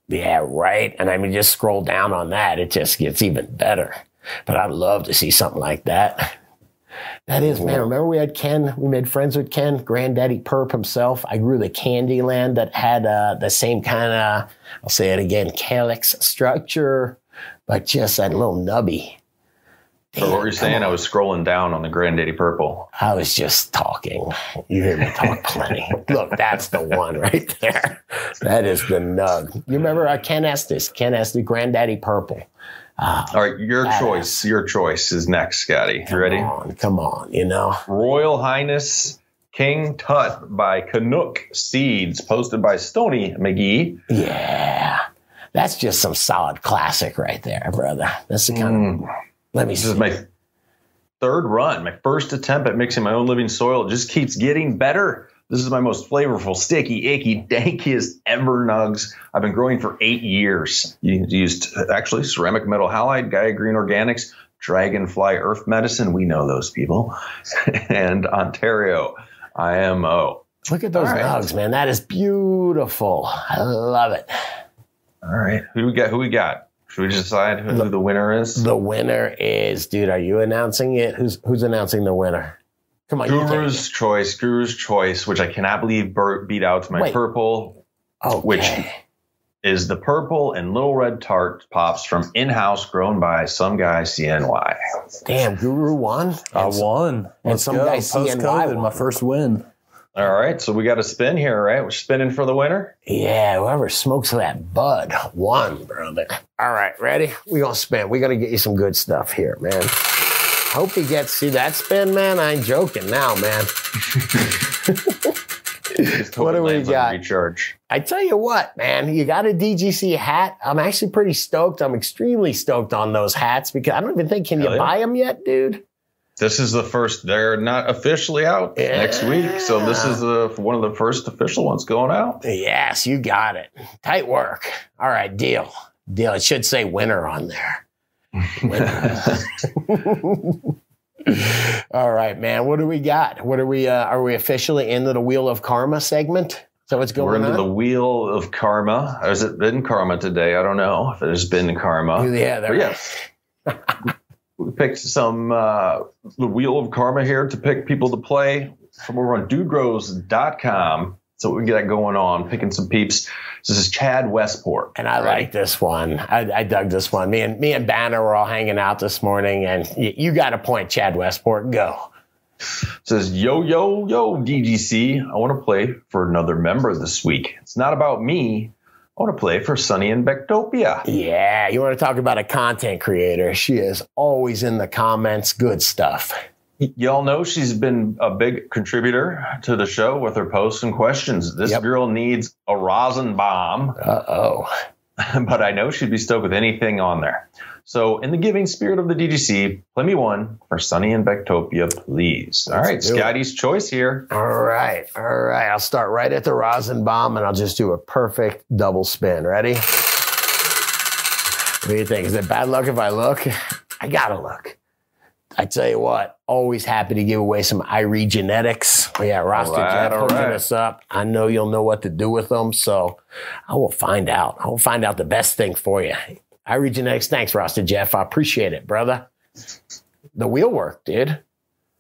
Yeah, right. And I mean, just scroll down on that; it just gets even better. But I'd love to see something like that. That is, man. Remember we had Ken? We made friends with Ken, Granddaddy Perp himself. I grew the Candyland that had uh, the same kind of, I'll say it again, calyx structure, but just that little nubby. So what were you Damn, saying? I was scrolling down on the Granddaddy Purple. I was just talking. You hear me talk plenty. Look, that's the one right there. That is the nug. You remember uh, Ken Estes? Ken Estes, Granddaddy Purple. All right, your choice. Your choice is next, Scotty. You ready? Come on, come on. You know, Royal Highness King Tut by Canuck Seeds, posted by Stony McGee. yeah, that's just some solid classic right there, brother. That's the kind of. Let me This see. is my third run, my first attempt at mixing my own living soil. It just keeps getting better. This is my most flavorful, sticky, icky, dankiest ever nugs. I've been growing for eight years. You used actually ceramic metal halide, Gaia Green Organics, Dragonfly Earth Medicine. We know those people. and Ontario IMO. Look at those All right. nugs, man. That is beautiful. I love it. All right. Who we got? Who we got? Should we decide who the winner is? The winner is, dude. Are you announcing it? Who's who's announcing the winner? Come on, Guru's choice, Guru's choice, which I cannot believe Bert beat out to my Wait. purple, it. Okay. which- is the purple and little red tart pops from in-house grown by some guy CNY. Damn, Guru won. I And won. Let's some go. guy Post CNY COVID, won. my first win. All right, so we got a spin here, right? We're spinning for the winner. Yeah, whoever smokes that bud won, brother. All right, ready? We're gonna spin. We're gonna get you some good stuff here, man. Hope you get see that spin, man. I ain't joking now, man. What do we got? Recharge. I tell you what, man, you got a DGC hat. I'm actually pretty stoked. I'm extremely stoked on those hats because I don't even think can Hell you yeah. buy them yet, dude? This is the first. They're not officially out next week, so this is the one of the first official ones going out. Yes, you got it. Tight work. All right, deal. Deal. It should say winner on there. All right, man. What do we got? What are we? Uh, are we officially into the Wheel of Karma segment? That what's We're going into the wheel of karma. Has it been karma today? I don't know if it has been karma. yeah, there. But yes. we picked some uh, the wheel of karma here to pick people to play from over on dudegrows.com. So we can got going on, picking some peeps. This is Chad Westport. And I Ready? like this one. I, I dug this one. Me and me and Banner were all hanging out this morning, and y- you got a point, Chad Westport. Go. says, Yo, yo, yo, DGC. I want to play for another member this week. It's not about me. I want to play for Sunny and Bectopia. Yeah, you want to talk about a content creator? She is always in the comments. Good stuff. Y'all know she's been a big contributor to the show with her posts and questions. This Yep. girl needs a rosin bomb, Uh oh. but I know she'd be stoked with anything on there. So, in the giving spirit of the DGC, play me one for Sunny and Bectopia, please. All Let's right, do it. Scotty's choice here. All right, all right. I'll start right at the rosin bomb, and I'll just do a perfect double spin. Ready? What do you think? Is it bad luck if I look? I gotta look. I tell you what, always happy to give away some Irie genetics. Oh, yeah, Rasta All right, Jeff hooking right. us up. I know you'll know what to do with them, so I will find out. I will find out the best thing for you. Irie genetics. Thanks, Rasta Jeff. I appreciate it, brother. The wheel work, dude.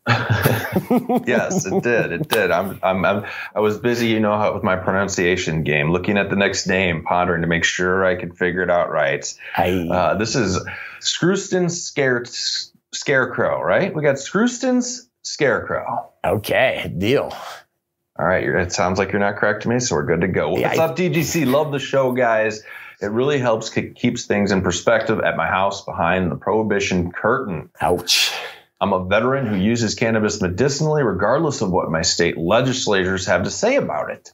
yes, it did. It did. I'm, I'm, I'm, I was busy, you know, with my pronunciation game, looking at the next name, pondering to make sure I could figure it out right. Uh, this is Screwston Scare, Scarecrow, right? We got Screwston's Scarecrow. okay, deal. All right, you're, it sounds like you're not correct to me, so we're good to go. What's I- up, DGC? Love the show, guys. It really helps ke- keeps things in perspective at my house behind the prohibition curtain. Ouch. I'm a veteran who uses cannabis medicinally, regardless of what my state legislators have to say about it.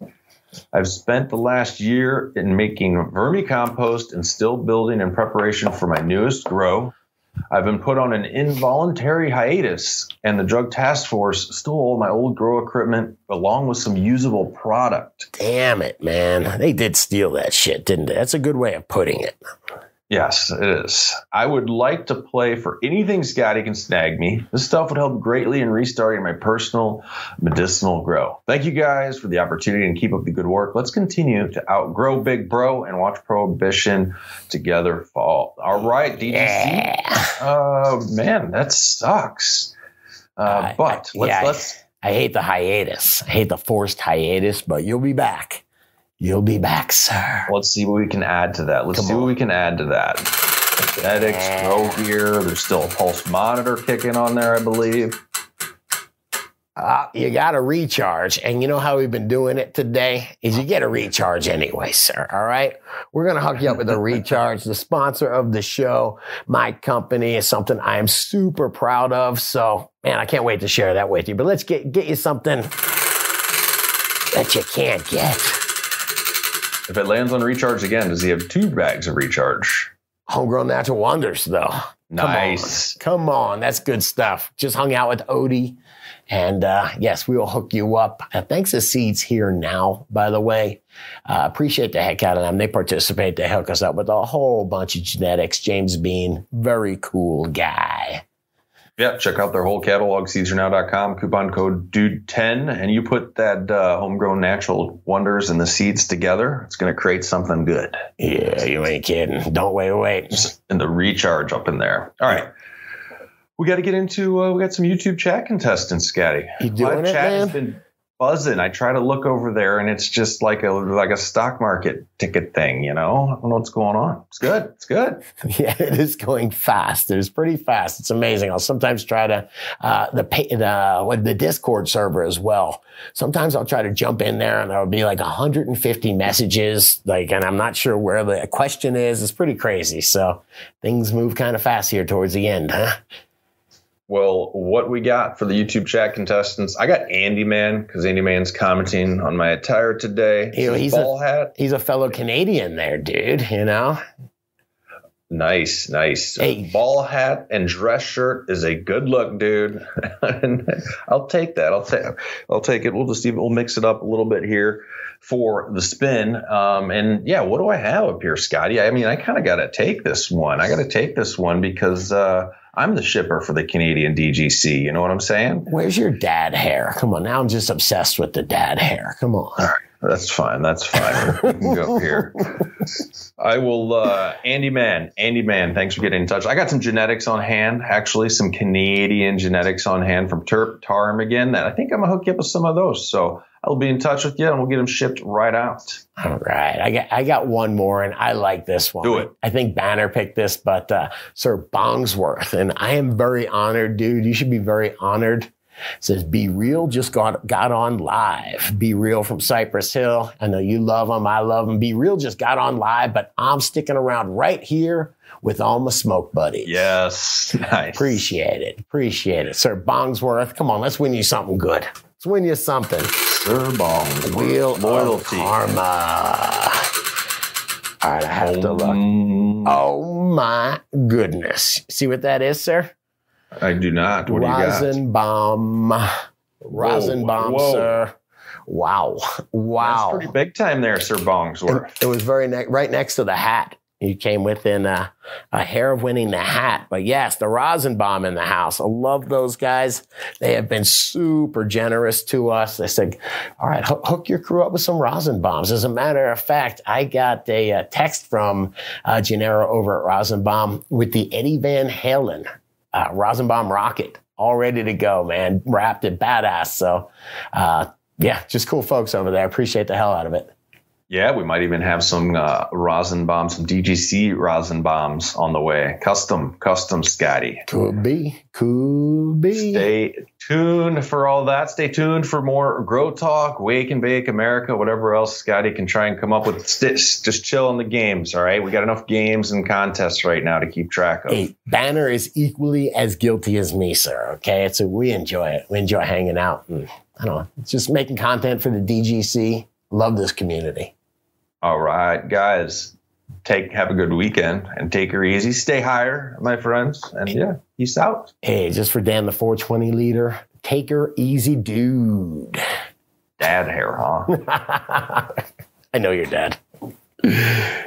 I've spent the last year in making vermicompost and still building in preparation for my newest grow. I've been put on an involuntary hiatus, and the Drug Task Force stole my old grow equipment along with some usable product. Damn it, man. They did steal that shit, didn't they? That's a good way of putting it. Yes, it is. I would like to play for anything Scotty can snag me. This stuff would help greatly in restarting my personal medicinal grow. Thank you guys for the opportunity and keep up the good work. Let's continue to outgrow Big Bro and watch Prohibition together fall. All right, DGC. Yeah. Uh, man, that sucks. Uh, I- but I- let's yeah, I- let's I hate the hiatus. I hate the forced hiatus, but you'll be back. You'll be back, sir. let's see what we can add to that. Let's Come see on. what we can add to that. Genetics, grow gear. There's still a pulse monitor kicking on there, I believe. Uh, you got to recharge. And you know how we've been doing it today? Is you get a recharge anyway, sir. All right. We're going to hook you up with a recharge. The sponsor of the show, my company, is something I am super proud of. So, man, I can't wait to share that with you. But let's get, get you something that you can't get. If it lands on recharge again, does he have two bags of recharge? Homegrown natural wonders, though. Nice. Come on, that's good stuff. Just hung out with Odie. And uh, yes, we will hook you up. Uh, thanks to Seeds here now, by the way. Uh, appreciate the heck out of them. They participate. They hook us up with a whole bunch of genetics. James Bean, very cool guy. Yeah, check out their whole catalog, seedsherenow.com, coupon code DUDE10, and you put that uh, homegrown natural wonders and the seeds together, it's going to create something good. Yeah, you ain't kidding. Don't wait, wait. And the recharge up in there. All right. We got to get into, uh, we got some YouTube chat contestants, Scotty. You doing Live it, man? Buzzing. I try to look over there and it's just like a like a stock market ticket thing, you know? I don't know what's going on. It's good. It's good. Yeah, it is going fast. It's pretty fast. It's amazing. I'll sometimes try to uh, the the what the Discord server as well. Sometimes I'll try to jump in there and there'll be like 150 messages, like, and I'm not sure where the question is. It's pretty crazy. So things move kind of fast here towards the end, huh? Well, what we got for the YouTube chat contestants? I got Andy Man because Andy Man's commenting on my attire today. You know, His he's a- hat. He's a fellow Canadian there, dude. You know, Nice, nice. Hey. Ball hat and dress shirt is a good look, dude. I'll take that. I'll take. I'll take it. We'll just even we'll mix it up a little bit here for the spin. Um, and yeah, what do I have up here, Scotty? I mean, I kind of got to take this one. I got to take this one because uh, I'm the shipper for the Canadian DGC. You know what I'm saying? where's your dad hair? Come on, now I'm just obsessed with the dad hair. Come on. That's fine. That's fine. we can go up here. I will, uh, Andy Man, Andy Man, thanks for getting in touch. I got some genetics on hand, actually, some Canadian genetics on hand from Terp Tarm again. That I think I'm gonna hook you up with some of those. So I'll be in touch with you and we'll get them shipped right out. All right. I got I got one more and I like this one. Do it. I think Banner picked this, but uh, Sir Bongsworth. And I am very honored, dude. You should be very honored. It says B-Real just got got on live. B-Real from Cypress Hill. I know you love them. I love them. B-Real just got on live, but I'm sticking around right here with all my smoke buddies. Yes. Nice. Appreciate it. Appreciate it. Sir Bongsworth. Come on, let's win you something good. Let's win you something. Sir Bong. Wheel Loyalty. Karma. All right, I have to look. Mm, Oh my goodness. See what that is, sir? I do not. What do you got? Rosin Bomb. Rosenbaum, whoa. sir. Wow. Wow. That's pretty big time there, Sir Bongsworth. It was very ne- right next to the hat. You came within a, a hair of winning the hat. But yes, the Rosin Bomb in the house. I love those guys. They have been super generous to us. They said, all right, hook, hook your crew up with some Rosin Bombs. As a matter of fact, I got a, uh text from uh, Gennaro over at Rosin Bomb with the Eddie Van Halen uh, Rosin Bomb rocket all ready to go, man. Wrapped it badass. So, uh, yeah, just cool folks over there. Appreciate the hell out of it. Yeah, we might even have some uh, bombs, some DGC rosin bombs on the way. Custom, custom Scotty. Could be, could be. Stay tuned for all that. Stay tuned for more Grow Talk, Wake and Bake America, whatever else Scotty can try and come up with. Just, just chill on the games, all right? We got enough games and contests right now to keep track of. Hey, Banner is equally as guilty as me, sir. Okay, so we enjoy it. We enjoy hanging out. And, I don't know, just making content for the DGC. Love this community. All right, guys. Take have a good weekend and take her easy. Stay higher, my friends. And yeah, peace out. Hey, just for Dan, the 420 leader, take her easy, dude. Dad hair, huh? I know you're dead.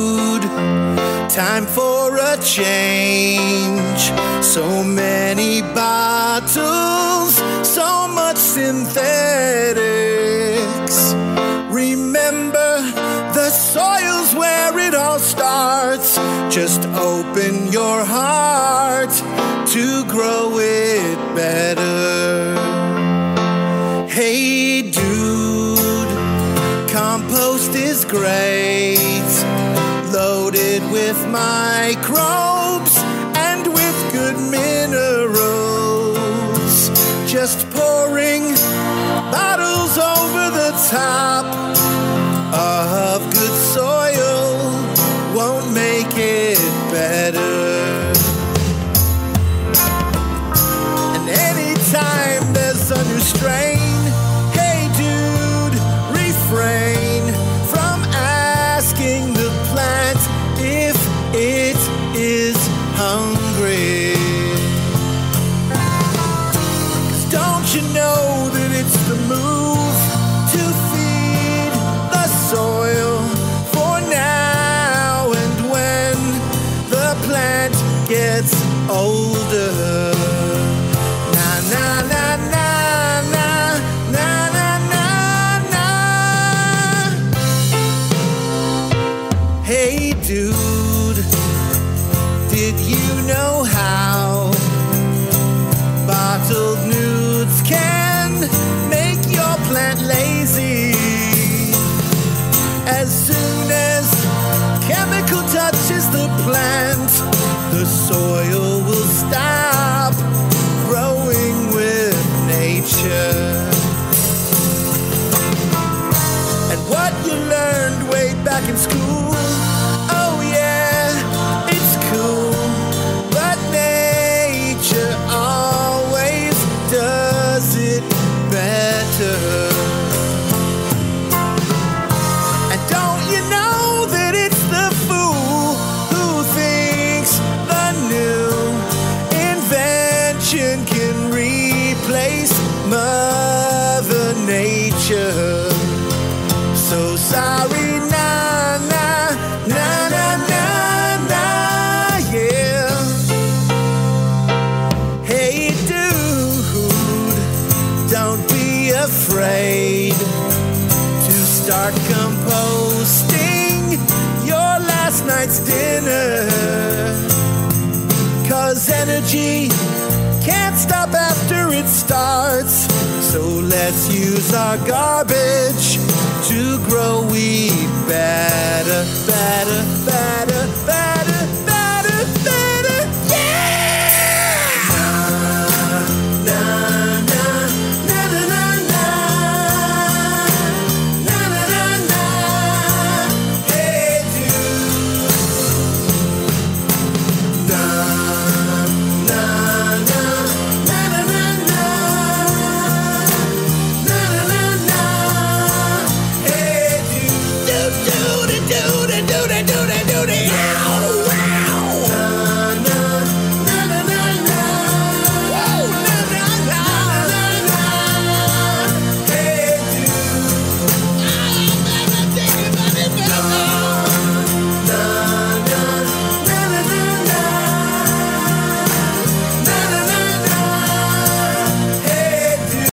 time for a change. So many bottles, so much synthetics. Remember, the soil's where it all starts. Just open your heart to grow it better. Hey dude, compost is great, with microbes and with good minerals. Just pouring bottles over the top of